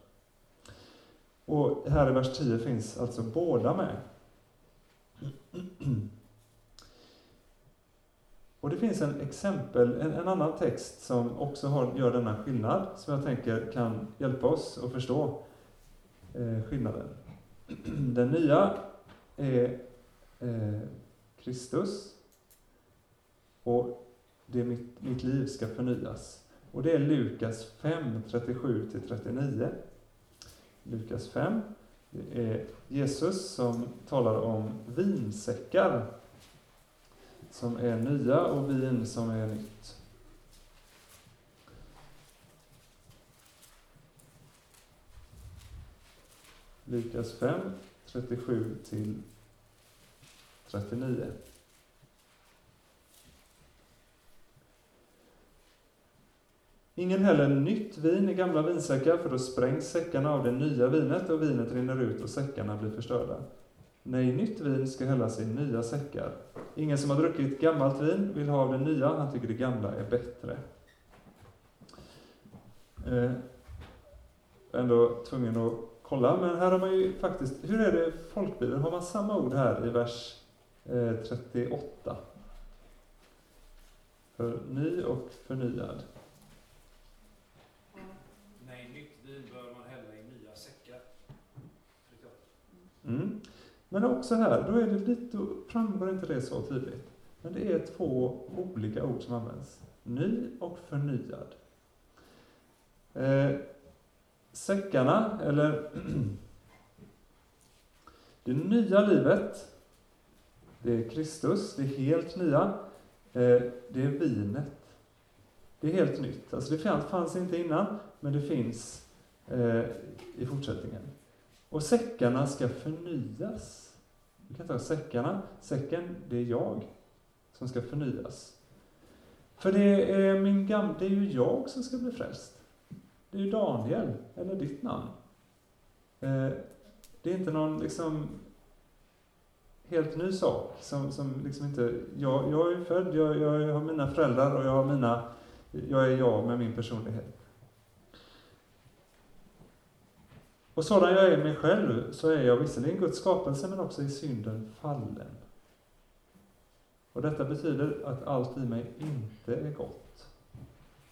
Och här i vers 10 finns alltså båda med. Och det finns en exempel, en, en annan text som också har, gör denna skillnad, som jag tänker kan hjälpa oss att förstå eh, skillnaden. Den nya är eh, Kristus och det mitt, mitt liv ska förnyas. Och det är Lukas 5, 37-39. Lukas 5. Det är Jesus som talar om vinsäckar som är nya och vin som är nytt. Lukas 5, 37 till 39. Ingen häller nytt vin i gamla vinsäckar, för då sprängs säckarna av det nya vinet och vinet rinner ut och säckarna blir förstörda. Nej, nytt vin ska hällas i nya säckar. Ingen som har druckit gammalt vin vill ha av det nya, han tycker det gamla är bättre. Eh, ändå tvungen att kolla, men här har man ju faktiskt, hur är det i folkbibeln, har man samma ord här i vers eh, 38? För ny och förnyad. Mm. Men också här, då är det lite, framgår inte det så tydligt. Men det är två olika ord som används. Ny och förnyad. Eh, säckarna, eller det nya livet, det är Kristus, det är helt nya. Eh, det är vinet. Det är helt nytt. Alltså det fanns inte innan, men det finns eh, i fortsättningen. Och säckarna ska förnyas. Du kan ta säckarna. Säcken, det är jag som ska förnyas. För det är, min gam det är ju jag som ska bli frälst. Det är ju Daniel, eller ditt namn. Eh, det är inte någon liksom helt ny sak som, som liksom inte... Jag, jag är född, jag, jag har mina föräldrar och jag har mina... Jag är jag med min personlighet. Och sådan jag är mig själv, så är jag visserligen Guds skapelse, men också i synden fallen. Och detta betyder att allt i mig inte är gott.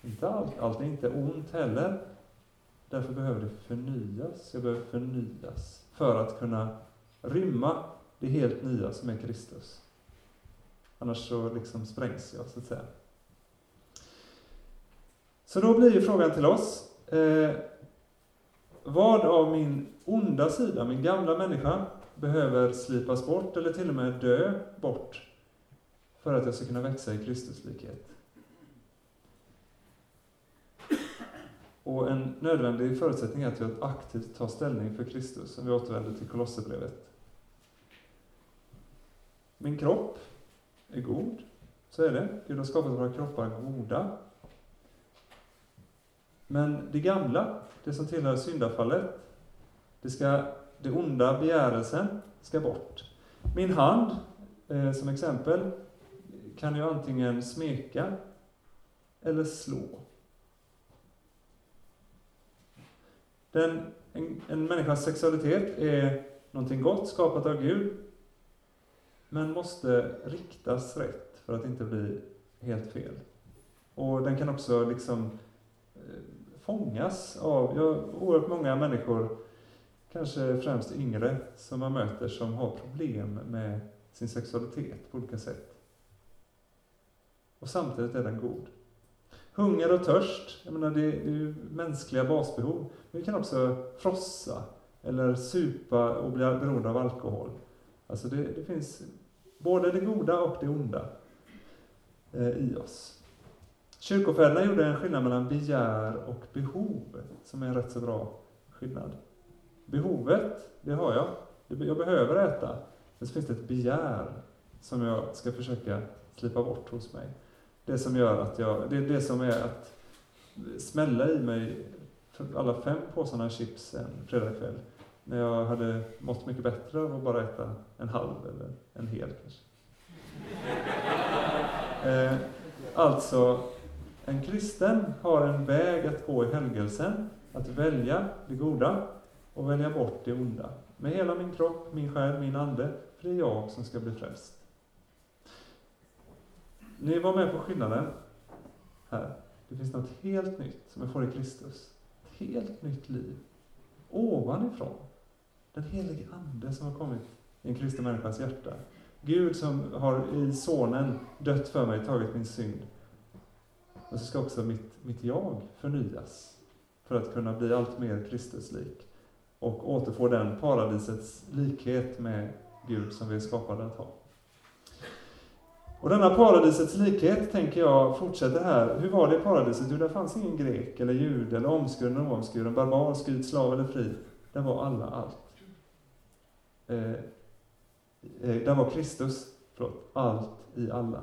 Inte allt, allt är inte ont heller. Därför behöver det förnyas. Jag behöver förnyas för att kunna rymma det helt nya som är Kristus. Annars så liksom sprängs jag, så att säga. Så då blir ju frågan till oss, eh, vad av min onda sida, min gamla människa, behöver slipas bort eller till och med dö bort för att jag ska kunna växa i Kristuslikhet? Och en nödvändig förutsättning är att jag aktivt tar ställning för Kristus, som vi återvänder till Kolosserbrevet. Min kropp är god, så är det. Gud har skapat våra kroppar goda. Men det gamla, det som tillhör syndafallet, det, ska, det onda begärelsen ska bort. Min hand, eh, som exempel, kan ju antingen smeka eller slå. Den, en, en människas sexualitet är någonting gott, skapat av Gud, men måste riktas rätt för att inte bli helt fel. Och den kan också liksom eh, fångas av ja, oerhört många människor, kanske främst yngre, som man möter som har problem med sin sexualitet på olika sätt. Och samtidigt är den god. Hunger och törst, jag menar det, det är ju mänskliga basbehov. Men vi kan också frossa eller supa och bli beroende av alkohol. Alltså det, det finns både det goda och det onda eh, i oss. Kyrkofäderna gjorde en skillnad mellan begär och behov, som är en rätt så bra skillnad. Behovet, det har jag. Jag behöver äta. Men så finns det ett begär som jag ska försöka slipa bort hos mig. Det som gör att jag, det är det som är att smälla i mig alla fem påsarna chips en fredagkväll. När jag hade mått mycket bättre av att bara äta en halv eller en hel kanske. eh, alltså, en kristen har en väg att gå i helgelsen, att välja det goda och välja bort det onda. Med hela min kropp, min själ, min ande, för det är jag som ska bli frälst. Ni var med på skillnaden här. Det finns något helt nytt som jag får i Kristus. Ett helt nytt liv. Ovanifrån. Den helige Ande som har kommit i en kristen människas hjärta. Gud som har i Sonen dött för mig, tagit min synd. Och så ska också mitt, mitt jag förnyas för att kunna bli allt mer Kristuslik och återfå den paradisets likhet med Gud som vi är skapade att ha. Och denna paradisets likhet, tänker jag, fortsätter här. Hur var det i paradiset? Jo, där fanns ingen grek eller jude eller omskuren eller oomskuren, barbar, skyd, slav eller fri. Där var alla allt. Eh, eh, där var Kristus, förlåt, allt i alla.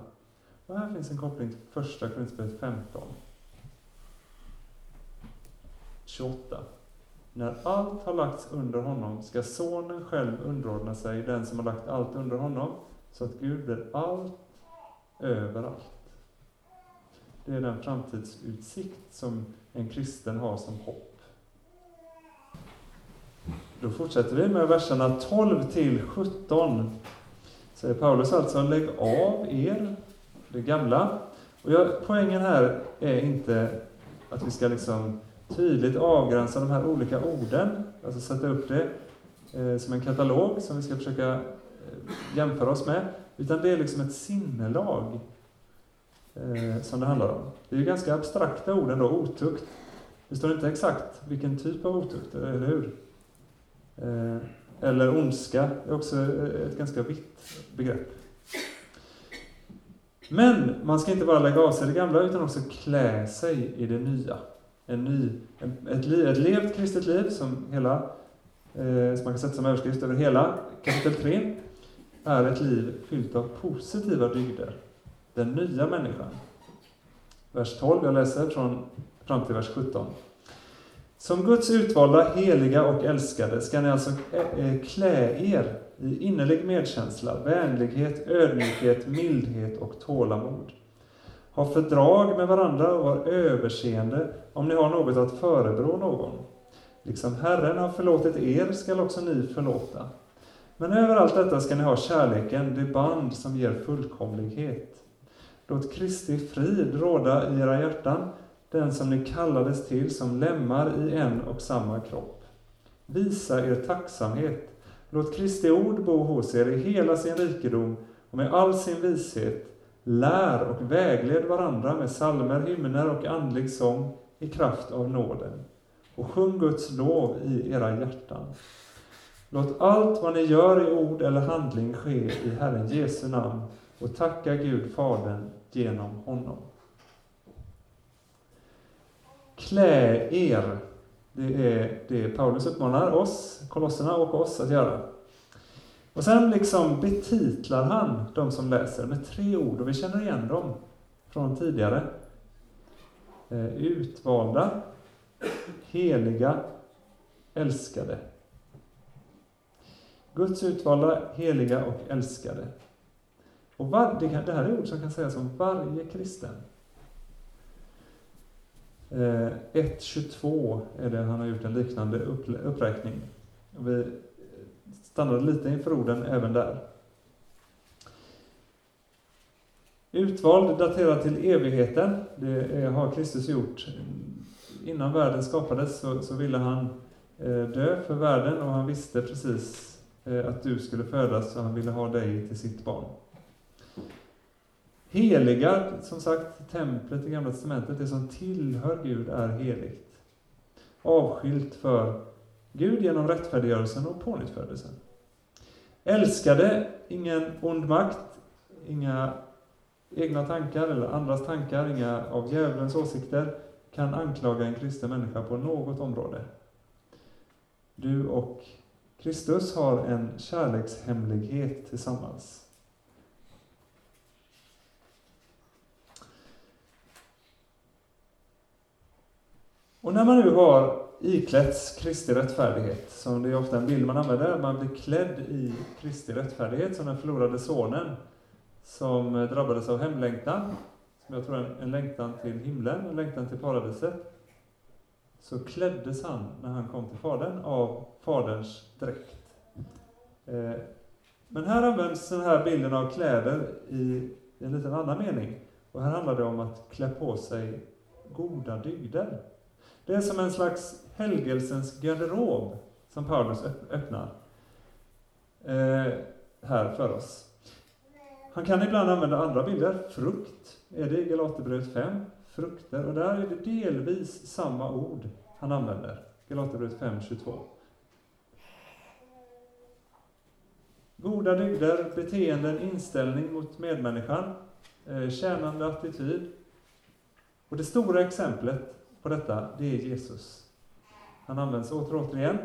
Och här finns en koppling till första Korinthierbrevet 15. 28. När allt har lagts under honom ska sonen själv underordna sig den som har lagt allt under honom, så att Gud blir allt överallt. Det är den framtidsutsikt som en kristen har som hopp. Då fortsätter vi med verserna 12 till 17. Säger Paulus alltså, lägg av er det gamla. Och jag, poängen här är inte att vi ska liksom tydligt avgränsa de här olika orden, alltså sätta upp det eh, som en katalog som vi ska försöka eh, jämföra oss med, utan det är liksom ett sinnelag eh, som det handlar om. Det är ju ganska abstrakta ord ändå, otukt. Det står inte exakt vilken typ av otukt, eller hur? Eh, eller ondska, är också eh, ett ganska vitt begrepp. Men man ska inte bara lägga av sig det gamla, utan också klä sig i det nya. En ny, ett, liv, ett levt kristet liv, som, hela, eh, som man kan sätta som överskrift över hela kapitel 3, är ett liv fyllt av positiva dygder. Den nya människan. Vers 12, jag läser från, fram till vers 17. Som Guds utvalda, heliga och älskade ska ni alltså eh, eh, klä er i innerlig medkänsla, vänlighet, ödmjukhet, mildhet och tålamod. Ha fördrag med varandra och var överseende om ni har något att förebrå någon. Liksom Herren har förlåtit er skall också ni förlåta. Men över allt detta ska ni ha kärleken, det band som ger fullkomlighet. Låt Kristi frid råda i era hjärtan, den som ni kallades till som lemmar i en och samma kropp. Visa er tacksamhet. Låt Kristi ord bo hos er i hela sin rikedom och med all sin vishet. Lär och vägled varandra med salmer, hymner och andlig sång i kraft av nåden. Och sjung Guds lov i era hjärtan. Låt allt vad ni gör i ord eller handling ske i Herren Jesu namn och tacka Gud Fadern genom honom. Klä er. Det är det Paulus uppmanar oss, kolosserna och oss att göra. Och sen liksom betitlar han de som läser med tre ord, och vi känner igen dem från tidigare. Eh, utvalda, heliga, älskade. Guds utvalda, heliga och älskade. Och var, det här är ord som kan sägas om varje kristen. Eh, 1.22 är det han har gjort en liknande uppräkning. Vi stannade lite inför orden även där. Utvald daterad till evigheten, det har Kristus gjort. Innan världen skapades så, så ville han eh, dö för världen och han visste precis eh, att du skulle födas och han ville ha dig till sitt barn. Heliga, som sagt, templet i Gamla Testamentet, det som tillhör Gud är heligt. Avskilt för Gud genom rättfärdiggörelsen och pånyttfödelsen. Älskade, ingen ond makt, inga egna tankar eller andras tankar, inga av djävulens åsikter kan anklaga en kristen människa på något område. Du och Kristus har en kärlekshemlighet tillsammans. Och när man nu har iklätts Kristi rättfärdighet, som det är ofta en bild man använder, man blir klädd i Kristi rättfärdighet, som den förlorade sonen, som drabbades av hemlängtan, som jag tror är en, längtan till himlen, en längtan till paradiset, så kläddes han, när han kom till Fadern, av Faderns dräkt. Eh, men här används den här bilden av kläder i en liten annan mening. Och här handlar det om att klä på sig goda dygder. Det är som en slags helgelsens garderob som Paulus öppnar eh, här för oss. Han kan ibland använda andra bilder. Frukt är det i Galaterbrevet 5. Frukter. Och där är det delvis samma ord han använder. Galaterbrevet 5, 22. Goda dygder, beteenden, inställning mot medmänniskan, eh, tjänande attityd. Och det stora exemplet på detta, det är Jesus. Han används åter och återigen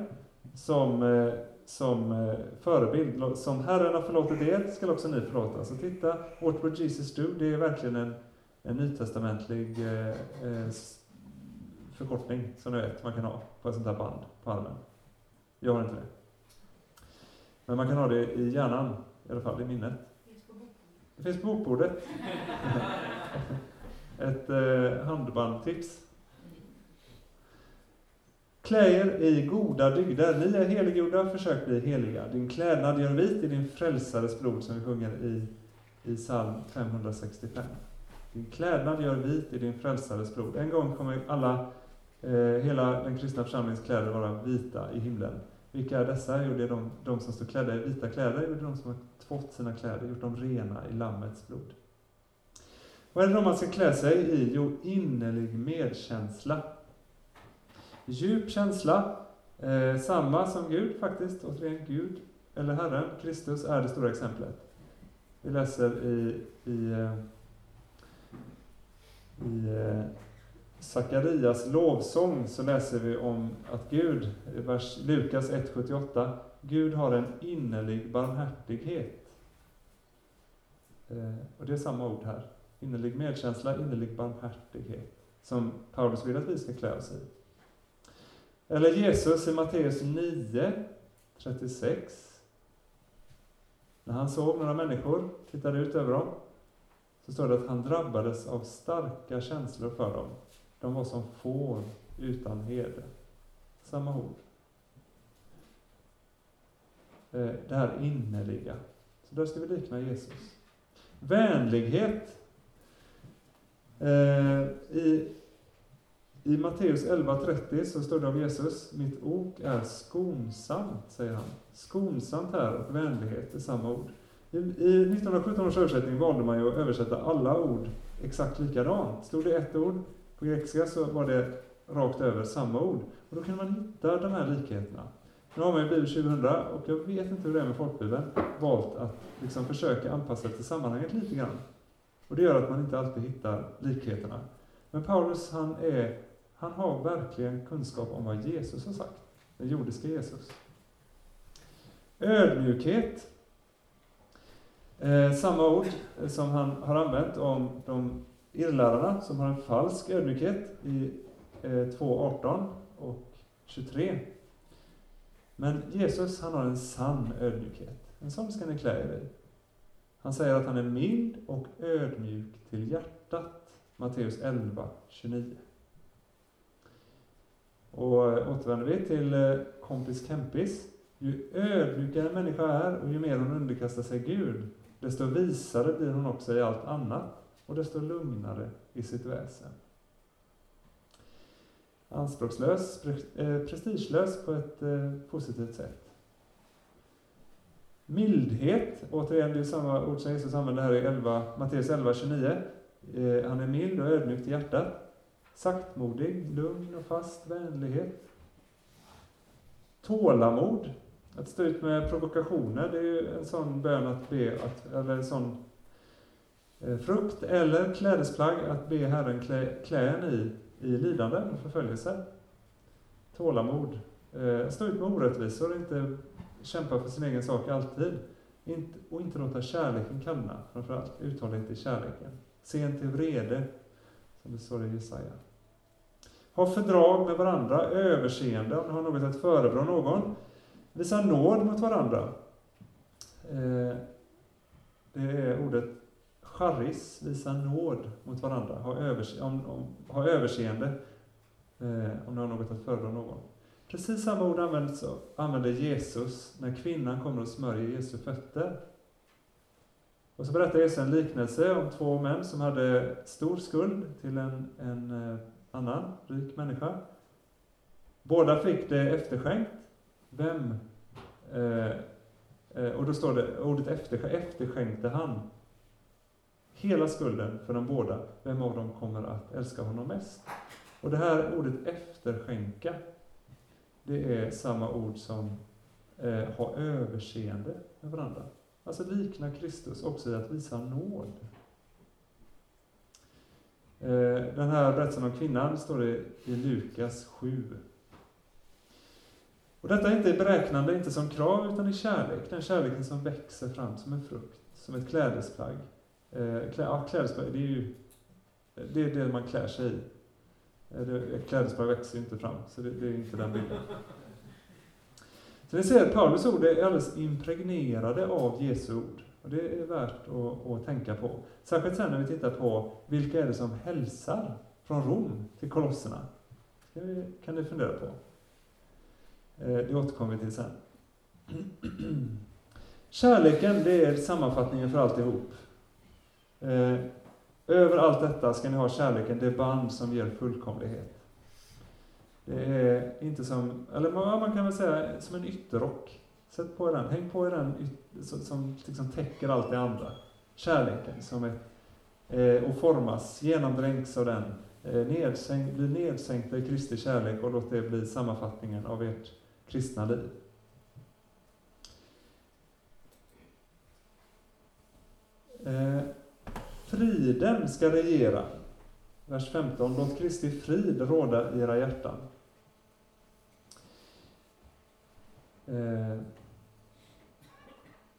som, eh, som eh, förebild. Som Herren har förlåtit er skall också ni förlåta. Så titta, What would Jesus do? Det är verkligen en, en nytestamentlig eh, eh förkortning som ni vet man kan ha på ett sånt här band på armen. Jag har inte det. Men man kan ha det i hjärnan, i alla fall i minnet. Det finns på bokbordet. ett eh, handbandtips. Klä er i goda dygder. Ni är heliggjorda, försök bli heliga. Din klädnad gör vit i din frälsares blod, som vi sjunger i, i psalm 565. Din klädnad gör vit i din frälsares blod. En gång kommer alla, eh, hela den kristna församlingens kläder vara vita i himlen. Vilka är dessa? Jo, det är de, de som står klädda i vita kläder, det är de som har tvått sina kläder, gjort dem rena i Lammets blod. Vad är det då man ska klä sig i? Jo, innerlig medkänsla djup känsla, eh, samma som Gud faktiskt, återigen Gud, eller Herren, Kristus är det stora exemplet. Vi läser i, i, eh, i eh, Sakarias lovsång så läser vi om att Gud, vers Lukas 1.78, Gud har en innerlig barmhärtighet. Eh, och det är samma ord här. Innerlig medkänsla, innerlig barmhärtighet. Som Paulus vill att vi ska klä oss i. Eller Jesus i Matteus 9, 36. När han såg några människor, tittade ut över dem, så står det att han drabbades av starka känslor för dem. De var som får utan herde. Samma ord. Eh, det här innerliga. Så där ska vi likna Jesus. Vänlighet. Eh, I i Matteus 11.30 så står det om Jesus, mitt ok är skonsamt, säger han. Skonsamt här och vänlighet är samma ord. I, i 1917 års översättning valde man ju att översätta alla ord exakt likadant. Stod det ett ord på grekiska så var det rakt över samma ord. Och då kan man hitta de här likheterna. Nu har man ju Bibel 2000 och jag vet inte hur det är med folkbibeln, valt att liksom försöka anpassa det till sammanhanget lite grann. Och det gör att man inte alltid hittar likheterna. Men Paulus han är han har verkligen kunskap om vad Jesus har sagt, den jordiska Jesus. Ödmjukhet. Eh, samma ord eh, som han har använt om de irrlärarna som har en falsk ödmjukhet i eh, 2.18 och 23. Men Jesus, han har en sann ödmjukhet. En sån ska ni klä er i. Han säger att han är mild och ödmjuk till hjärtat. Matteus 11, 29. Och eh, återvänder vi till eh, kompis Kempis. Ju ödmjukare en människa är och ju mer hon underkastar sig Gud, desto visare blir hon också i allt annat och desto lugnare i sitt väsen. Anspråkslös, eh, prestigelös på ett eh, positivt sätt. Mildhet, återigen det är samma ord som Jesus använder här i 11, Matteus 11, 29. Eh, han är mild och ödmjuk i hjärtat. Saktmodig, lugn och fast vänlighet. Tålamod, att stå ut med provokationer, det är ju en sån bön att be, att, eller en sån eh, frukt eller klädesplagg att be Herren klä, klä en i, i lidande och förföljelse. Tålamod, eh, stå ut med orättvisor, inte kämpa för sin egen sak alltid. Inte, och inte låta kärleken kallna, framförallt uthållighet i kärleken. Sen till vrede, som det står i Jesaja. Ha fördrag med varandra, överseende om ni har något att förebrå någon. Visa nåd mot varandra. Eh, det är ordet charis, visa nåd mot varandra. Ha, övers om, om, ha överseende eh, om ni har något att förebrå någon. Precis samma ord används, använder Jesus när kvinnan kommer och smörjer Jesu fötter. Och så berättar Jesus en liknelse om två män som hade stor skuld till en, en eh, annan rik människa. Båda fick det efterskänkt. Vem? Eh, eh, och då står det, ordet efter, efterskänkte han hela skulden för de båda. Vem av dem kommer att älska honom mest? Och det här ordet efterskänka, det är samma ord som eh, ha överseende med varandra. Alltså likna Kristus också i att visa nåd. Eh, den här berättelsen om kvinnan står det i Lukas 7. Och detta är inte beräknande, inte som krav, utan i kärlek. Den kärleken som växer fram som en frukt, som ett klädesplagg. Eh, ja, klädesplagg, det är ju det, är det man klär sig i. Eh, ett klädesplagg växer ju inte fram, så det, det är inte den bilden. Så ni ser, Paulus ord är alldeles impregnerade av Jesu ord. Och det är värt att, att, tänka på. Särskilt sen när vi tittar på vilka är det som hälsar från Rom till kolosserna. Det kan ni fundera på. Eh, det återkommer vi till sen. Kärleken, det är sammanfattningen för alltihop. Eh, över allt detta ska ni ha kärleken, det band som ger fullkomlighet. Det är inte som, eller man kan väl säga som en ytterrock. Sätt på den, häng på den som liksom täcker allt det andra. Kärleken som är, eh, och formas, genomdränks av den. Eh, nedsänk, bli nedsänkta i Kristi kärlek och låt det bli sammanfattningen av ert kristna liv. Eh, friden ska regera. Vers 15. Låt Kristi frid råda i era hjärtan. Eh,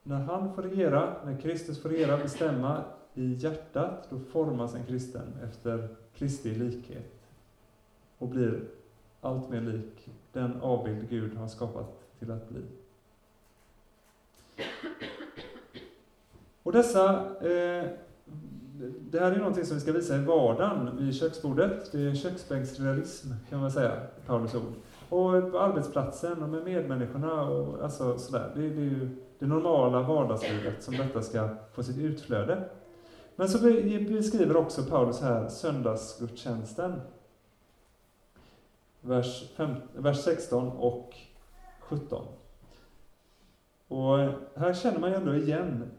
när han får regera, när Kristus får regera, bestämma i hjärtat, då formas en kristen efter Kristi likhet och blir allt mer lik den avbild Gud har skapat till att bli. Och dessa, eh, det här är någonting som vi ska visa i vardagen vid köksbordet. Det är köksbänksrealism kan man säga, Paulus ord. Och på arbetsplatsen och med medmänniskorna och alltså sådär. Det, det är ju det normala vardagslivet som detta ska få sitt utflöde. Men så beskriver också Paulus här söndagsgudstjänsten. Vers, 5, vers 16 och 17. Och här känner man ju ändå igen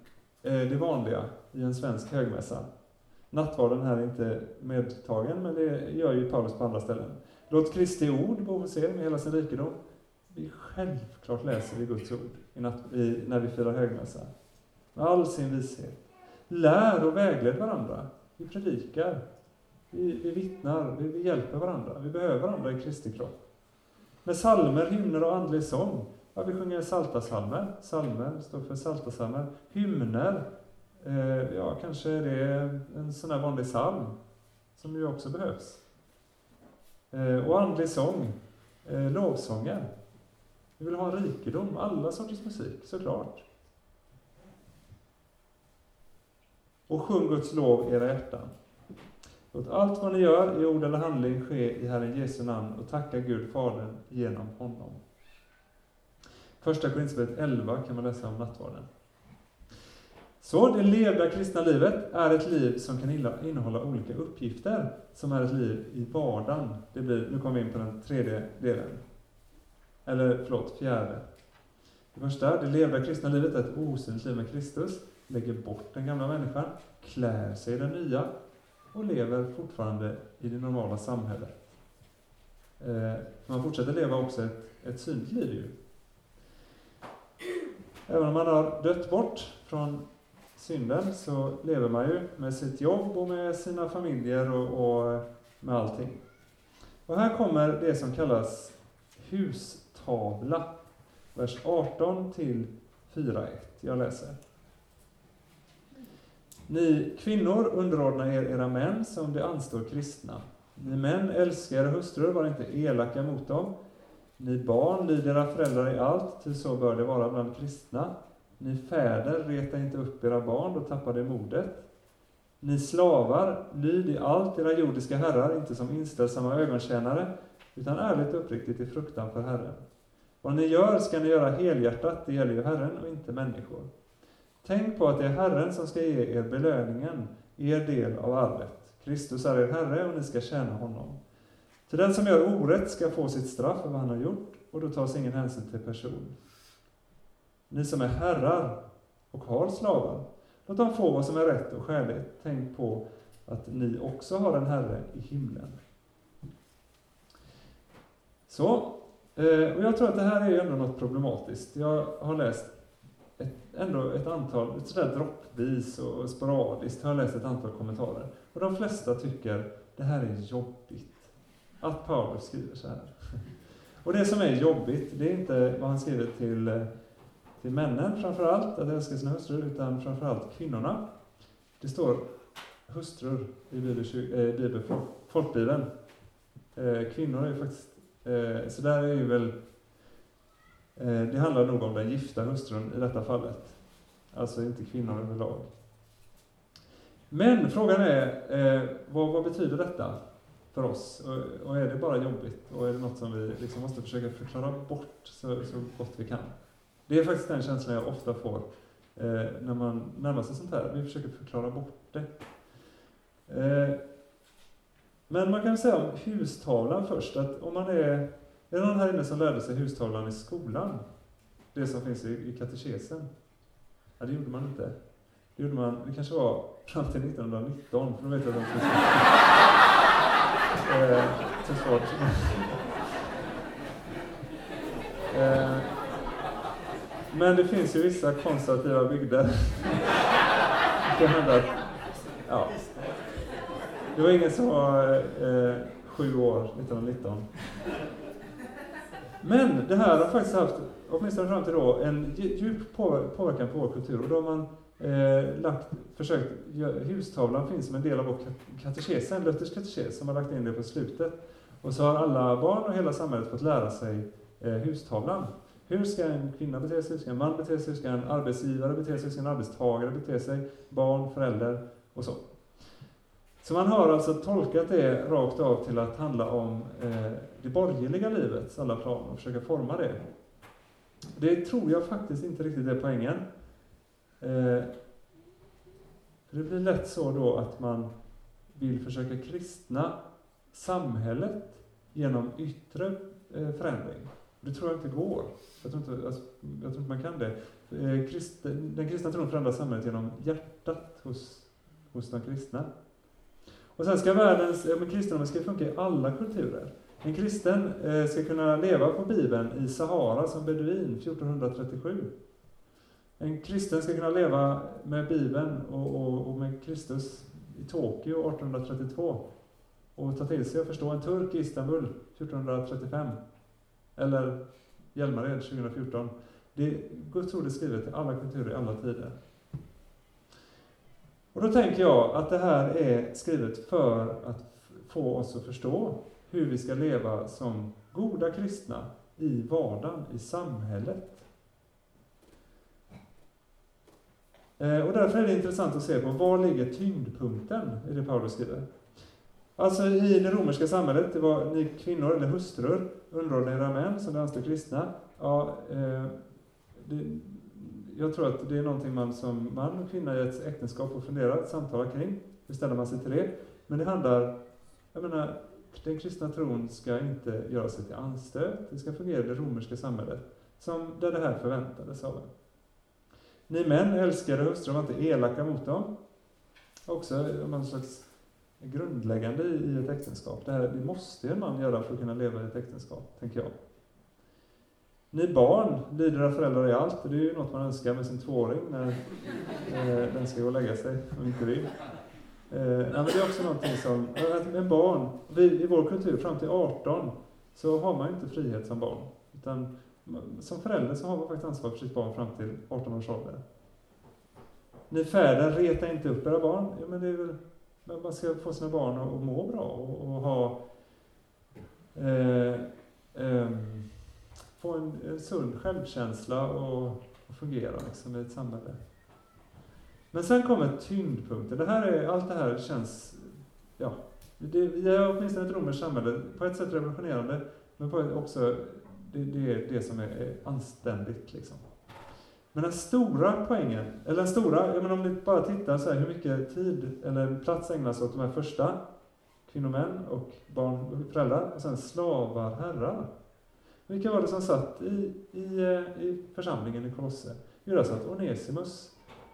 eh, det vanliga i en svensk högmässa. Nattvarden här är inte medtagen, men det gör ju Paulus på andra ställen. Låt Kristi ord bo hos er med hela sin rikedom. Vi självklart läser vi Guds ord i i, när vi firar högmässa. Med all sin vishet. Lär och vägled varandra. Vi predikar. Vi, vi vittnar, vi, vi hjälper varandra, vi behöver varandra i Kristi kropp. Med salmer, hymner och andlig sång. Ja, vi sjunger saltasalmer. salmer. Står för saltasalmer. Hymner, eh, ja, kanske är det en sån här vanlig psalm som ju också behövs. Eh, och andlig sång, eh, lovsången. lovsånger. Vi vill ha en rikedom, alla sorters musik, såklart. Och sjung Guds lov i era hjärtan. Låt allt vad ni gör, i ord eller handling, ske i Herren Jesu namn och tacka Gud Fadern genom honom. Första Korinthierbrevet 11 kan man läsa om nattvarden. Så det levda kristna livet är ett liv som kan innehålla olika uppgifter, som är ett liv i vardagen. Det blir, nu kommer vi in på den tredje delen. Eller förlåt, fjärde. Det första, det levda kristna livet är ett osynligt liv med Kristus, lägger bort den gamla människan, klär sig i den nya och lever fortfarande i det normala samhället. Eh, man fortsätter leva också ett, ett synligt liv ju. Även om man har dött bort från synden så lever man ju med sitt jobb och med sina familjer och, och med allting. Och här kommer det som kallas hustavla, vers 18 till 4.1. Jag läser. Ni kvinnor underordna er era män som det anstår kristna. Ni män älskar era hustrur, var inte elaka mot dem. Ni barn, lyd era föräldrar i allt, till så bör det vara bland kristna. Ni fäder, reta inte upp era barn, då tappar de modet. Ni slavar, lyd i allt era jordiska herrar, inte som inställsamma ögontjänare, utan ärligt och uppriktigt i fruktan för Herren. Vad ni gör ska ni göra helhjärtat, det gäller ju Herren och inte människor. Tänk på att det är Herren som ska ge er belöningen, er del av arvet. Kristus är er Herre och ni ska tjäna honom. Till den som gör orätt ska få sitt straff för vad han har gjort, och då tas ingen hänsyn till person. Ni som är herrar och har slavar, låt dem få vad som är rätt och skäligt. Tänk på att ni också har en Herre i himlen. Så, eh, och jag tror att det här är ju ändå något problematiskt. Jag har läst ett, ändå ett antal, sådär droppvis och sporadiskt har jag läst ett antal kommentarer. Och de flesta tycker det här är jobbigt. Att Paulus skriver så här. Och det som är jobbigt, det är inte vad han skriver till, eh, eh, till männen framförallt, att älska sina hustrur, utan framförallt kvinnorna. Det står hustrur i Bibel, eh, Bibel, folkbibeln. Eh, kvinnor är faktiskt, eh, så där är ju väl Eh, det handlar nog om den gifta hustrun i detta fallet. Alltså inte kvinnor överlag. Men frågan är, eh, vad, vad, betyder detta för oss? Och, och, är det bara jobbigt? Och är det något som vi liksom måste försöka förklara bort så, så gott vi kan? Det är faktiskt den känslan jag ofta får eh, när man närmar sig sånt här. Vi försöker förklara bort det. Eh, men man kan säga om hustavlan först, att om man är är det någon här inne som lärde sig hustavlan i skolan? Det som finns i, i katekesen? Ja, det gjorde man inte. Det gjorde man, det kanske var fram till 1919, för då vet jag att de finns eh, så svårt. eh, men det finns ju vissa konservativa bygder. det hände att, ja. Det var ingen som var eh, sju år 1919. Men det här har faktiskt haft, åtminstone fram till då, en djup påverkan på vår kultur. Och då har man eh, lagt, försökt, hustavlan finns som en del av vår katekes, en Luthers katekes, som har lagt in det på slutet. Och så har alla barn och hela samhället fått lära sig eh, hustavlan. Hur ska en kvinna bete sig? Hur ska en man bete sig? Hur ska en arbetsgivare bete sig? Hur ska en arbetstagare bete sig? Barn, förälder och så. Så man har alltså tolkat det rakt av till att handla om eh, det borgerliga livets alla plan och försöka forma det. Det tror jag faktiskt inte riktigt är poängen. Eh, det blir lätt så då att man vill försöka kristna samhället genom yttre eh, förändring. Det tror jag inte går. Jag tror inte, alltså, jag tror inte man kan det. Eh, den kristna tron förändrar samhället genom hjärtat hos, hos de kristna. Och sen ska världens, ja men kristendomen ska funka i alla kulturer. En kristen eh, ska kunna leva på Bibeln i Sahara som beduin 1437. En kristen ska kunna leva med Bibeln och, och, och med Kristus i Tokyo 1832. och ta till sig och förstå. En turk i Istanbul 1435 eller Hjälmared 2014. Det, Guds ord är skrivet i alla kulturer i alla tider. Och då tänker jag att det här är skrivet för att få oss att förstå hur vi ska leva som goda kristna i vardagen, i samhället. Eh, och därför är det intressant att se på var ligger tyngdpunkten i det Paulus skriver. Alltså i det romerska samhället, det var ni kvinnor eller hustrur underordnade era män som anstod kristna. Ja, eh, det, jag tror att det är någonting man som man och kvinna i ett äktenskap får fundera, samtala kring. Hur ställer man sig till det? Men det handlar, jag menar, den kristna tron ska inte göra sig till anstöt. Det ska fungera i det romerska samhället, som där det här förväntades av en. Ni män älskade hustrur, var inte elaka mot dem. Också någon slags grundläggande i ett äktenskap. Det, här, det måste en man göra för att kunna leva i ett äktenskap, tänker jag. Ni barn lyder era föräldrar i allt, och det är ju något man önskar med sin tvååring när eh, den ska gå och lägga sig och inte vill. Eh, men det är också någonting som, eh, med barn, vi, i vår kultur fram till 18 så har man inte frihet som barn. Utan mm, som förälder så har man faktiskt ansvar för sitt barn fram till 18 års ålder. Ni fäder, reta inte upp era barn. Ja, men det är väl, man ska få sina barn att må bra och, och ha eh, eh, få en, en sund självkänsla och, och fungera liksom, i ett samhälle. Men sen kommer tyngdpunkten. Det här är, allt det här känns, ja, det, vi är åtminstone ett romerskt samhälle, på ett sätt revolutionerande, men på ett också, det, det är det som är, är anständigt liksom. Men den stora poängen, eller den stora, jag menar om ni bara tittar så här, hur mycket tid eller plats ägnas åt de här första, kvinnor, män och barn och föräldrar, och sen slavar, herrar. Vilka var det som satt i, i, eh, i församlingen i Kolosse? Jo, där satt Onesimus,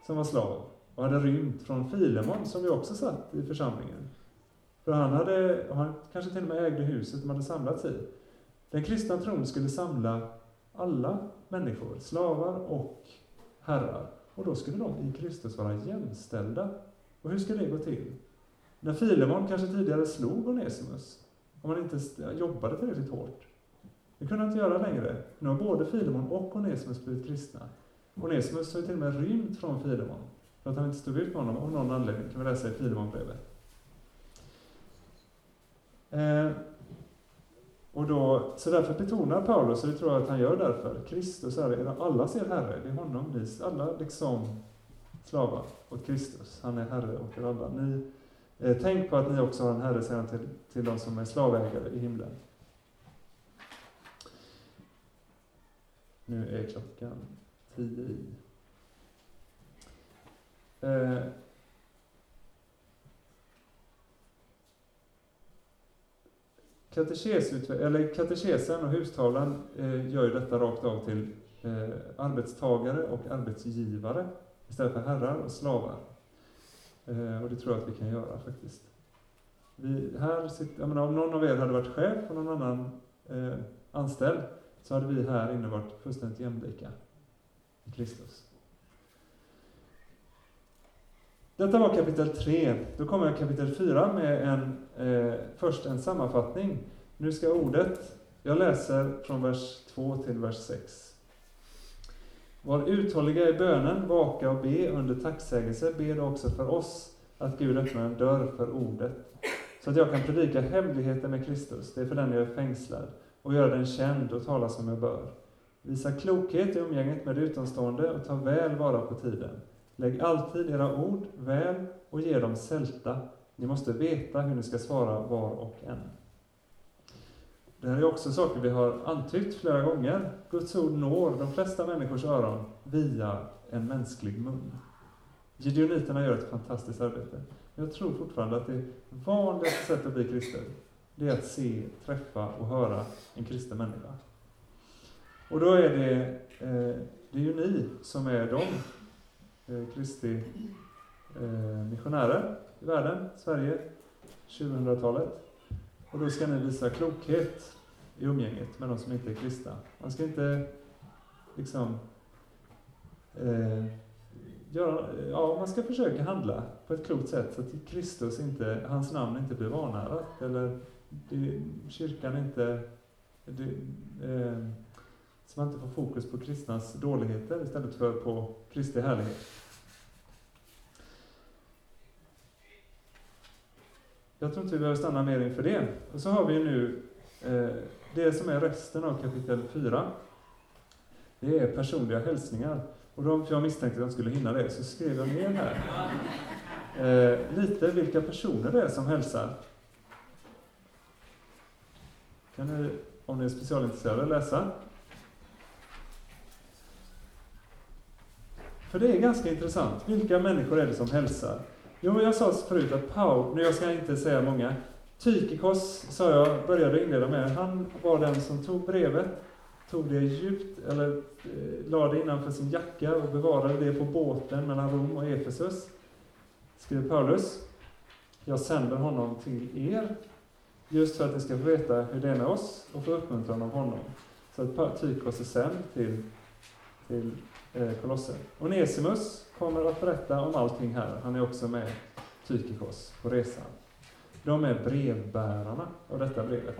som var slav och hade rymt från Filemon, som ju också satt i församlingen. För han hade, han kanske till och med ägde huset de hade samlats i. Den kristna tron skulle samla alla människor, slavar och herrar. Och då skulle de i Kristus vara jämställda. Och hur ska det gå till? När Filemon kanske tidigare slog Onesimus, om han inte jobbade tillräckligt hårt, det kunde han inte göra längre. Nu har både Filemon och Onesimus blivit kristna. Onesimus har ju till och med rymt från Filemon, för att han inte stod ut med honom av någon anledning, kan vi läsa i Filemonbrevet. Eh, och då, så därför betonar Paulus, och det tror jag att han gör därför, Kristus är alla ser Herre, det är honom, ni alla liksom slavar åt Kristus, han är Herre åt er alla. Ni, eh, tänk på att ni också har en Herre, säger han till, till de som är slavägare i himlen. Nu är klockan tio i. Eh, katekesen och hustavlan eh, gör ju detta rakt av till eh, arbetstagare och arbetsgivare istället för herrar och slavar. Eh, och det tror jag att vi kan göra faktiskt. Vi, här sitter, menar, om någon av er hade varit chef och någon annan eh, anställd så hade vi här inne varit fullständigt jämlika i Kristus. Detta var kapitel 3. Då kommer kapitel 4 med en, eh, först en sammanfattning. Nu ska ordet, jag läser från vers 2 till vers 6. Var uthålliga i bönen, vaka och be under tacksägelse. Be då också för oss att Gud öppnar en dörr för ordet, så att jag kan predika hemligheten med Kristus. Det är för den jag är fängslad och göra den känd och tala som jag bör. Visa klokhet i umgänget med utomstående och ta väl vara på tiden. Lägg alltid era ord väl och ge dem sälta. Ni måste veta hur ni ska svara var och en. Det här är också saker vi har antytt flera gånger. Guds ord når de flesta människors öron via en mänsklig mun. Gideoniterna gör ett fantastiskt arbete. Jag tror fortfarande att det vanligaste sättet att bli kristen, det är att se, träffa och höra en kristen människa. Och då är det, eh, det är ju ni som är de Eh, Kristi eh, missionärer i världen, Sverige, 2000-talet. Och då ska ni visa klokhet i umgänget med de som inte är kristna. Man ska inte liksom eh, göra, ja, man ska försöka handla på ett klokt sätt så att Kristus inte, hans namn inte blir vanärat eller det, kyrkan inte, det, eh, så man inte får fokus på kristnas dåligheter istället för på Kristi härlighet. Jag tror inte vi behöver stanna mer inför det. Och så har vi nu eh, det som är resten av kapitel 4. Det är personliga hälsningar. Och då, för jag misstänkte att jag skulle hinna det, så skrev jag ner här eh, lite vilka personer det är som hälsar. Kan ni, om ni är specialintresserade, läsa? För det är ganska intressant. Vilka människor är det som hälsar? Jo, jag sa förut att Paul, nu jag ska inte säga många, Tykikos sa jag, började inleda med, han var den som tog brevet, tog det djupt, eller eh, lade det innanför sin jacka och bevarade det på båten mellan Rom och Efesus. Skrev Paulus. Jag sänder honom till er, just för att ni ska få veta hur det är med oss och få uppmuntran av honom. Så att Tykikos är sänd till, till Eh, Kolosser. Onesimus kommer att berätta om allting här. Han är också med Tykikos på resan. De är brevbärarna av detta brevet.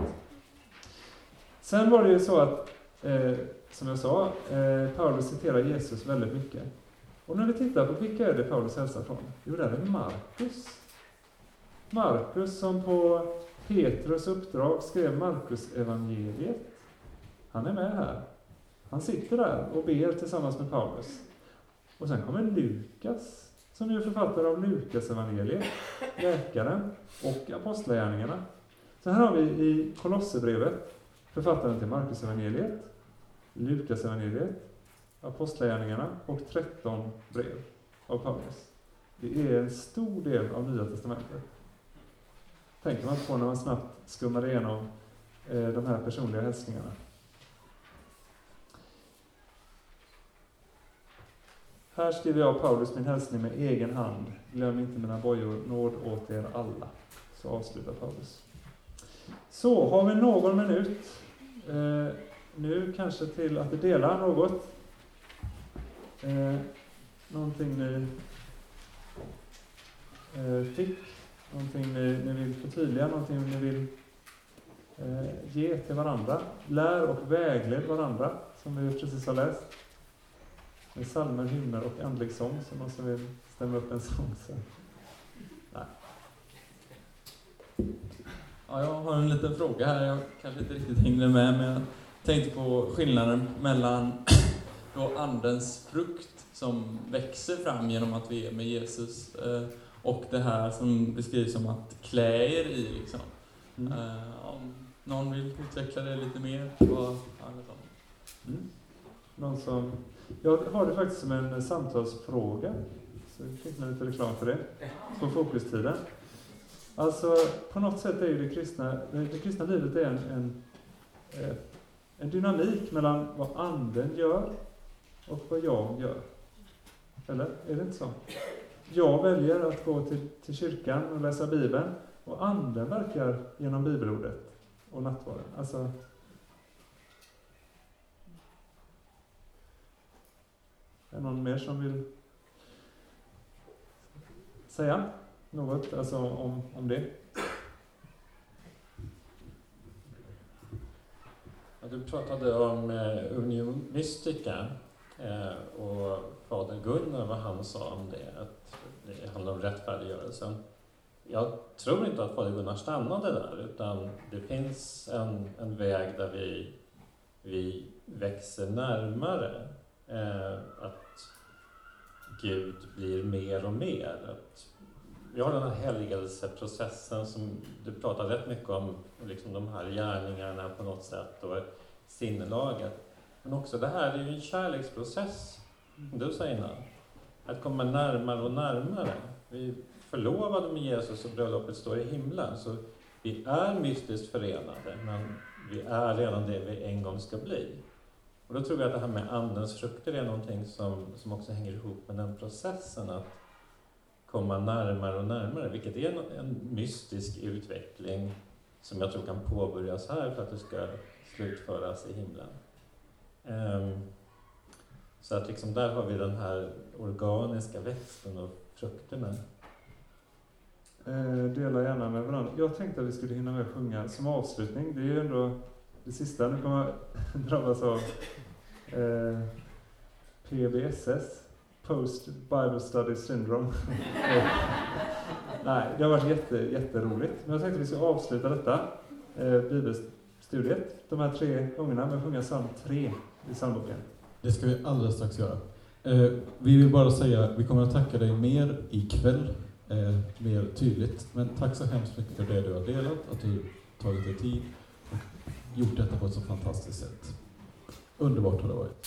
Sen var det ju så att, eh, som jag sa, eh, Paulus citerar Jesus väldigt mycket. Och när vi tittar på vilka är det Paulus hälsar från? Jo, där är Markus. Markus som på Petrus uppdrag skrev Markus evangeliet. Han är med här. Han sitter där och ber tillsammans med Paulus. Och sen kommer Lukas, som är författare av Lukas evangeliet, läkaren och apostlagärningarna. Så här har vi i Kolosserbrevet författaren till Markus evangeliet, Lukas evangeliet, apostlagärningarna och 13 brev av Paulus. Det är en stor del av Nya Testamentet. Tänker man på när man snabbt skummar igenom eh, de här personliga hälsningarna. Här skriver jag Paulus min hälsning med egen hand. Glöm inte mina bojor, nåd åt er alla. Så avslutar Paulus. Så, har vi någon minut eh, nu kanske till att dela något? Eh, någonting ni eh, fick? Någonting ni, ni vill förtydliga? Någonting ni vill eh, ge till varandra? Lär och vägled varandra, som vi precis har läst med psalmer, hymner och andlig sång, så någon som vill stämma upp en sång. Så. Nej. Ja, jag har en liten fråga här, jag kanske inte riktigt hängde med, men jag tänkte på skillnaden mellan då andens frukt som växer fram genom att vi är med Jesus eh, och det här som beskrivs som att klä er i. Liksom. Mm. Eh, om någon vill utveckla det lite mer? Vad, mm. Någon som jag har det faktiskt som en samtalsfråga. Så fick man lite reklam för det. På fokustiden. Alltså, på något sätt är ju det kristna, det kristna livet är en, en, eh, en dynamik mellan vad anden gör och vad jag gör. Eller? Är det inte så? Jag väljer att gå till, till kyrkan och läsa Bibeln och anden verkar genom bibelordet och nattvarden. Alltså, Är det någon mer som vill säga något alltså om, om det? Ja, du pratade om eh, Union Mystica eh, och fader Gunnar, vad han sa om det, att det handlar om rättfärdiggörelsen. Jag tror inte att fader Gunnar stannade där, utan det finns en, en väg där vi, vi växer närmare. Eh, att Gud blir mer och mer. Att vi har den här helgelseprocessen som du pratar rätt mycket om, liksom de här gärningarna på något sätt och sinnelaget. Men också det här är ju en kärleksprocess, som du sa innan. Att komma närmare och närmare. Vi är förlovade med Jesus och bröllopet står i himlen. Så vi är mystiskt förenade, men vi är redan det vi en gång ska bli. Och då tror jag att det här med andens frukter är någonting som, som också hänger ihop med den processen att komma närmare och närmare, vilket är en, en mystisk utveckling som jag tror kan påbörjas här för att det ska slutföras i himlen. Um, Så att liksom där har vi den här organiska växten och frukterna. Eh, dela gärna med varandra. Jag tänkte att vi skulle hinna med att sjunga som avslutning. Det är ju ändå det sista. Nu kommer jag drabbas av eh, PBSS, Post Bible Study Syndrome. Nej, det har varit jätte, jätteroligt. Men jag tänkte att vi ska avsluta detta eh, bibelstudiet, de här tre gångerna, med att sjunga psalm 3 i psalmboken. Det ska vi alldeles strax göra. Eh, vi vill bara säga, vi kommer att tacka dig mer ikväll, eh, mer tydligt. Men tack så hemskt mycket för det du har delat, att du tagit dig tid gjort detta på ett så fantastiskt sätt. Underbart har det varit.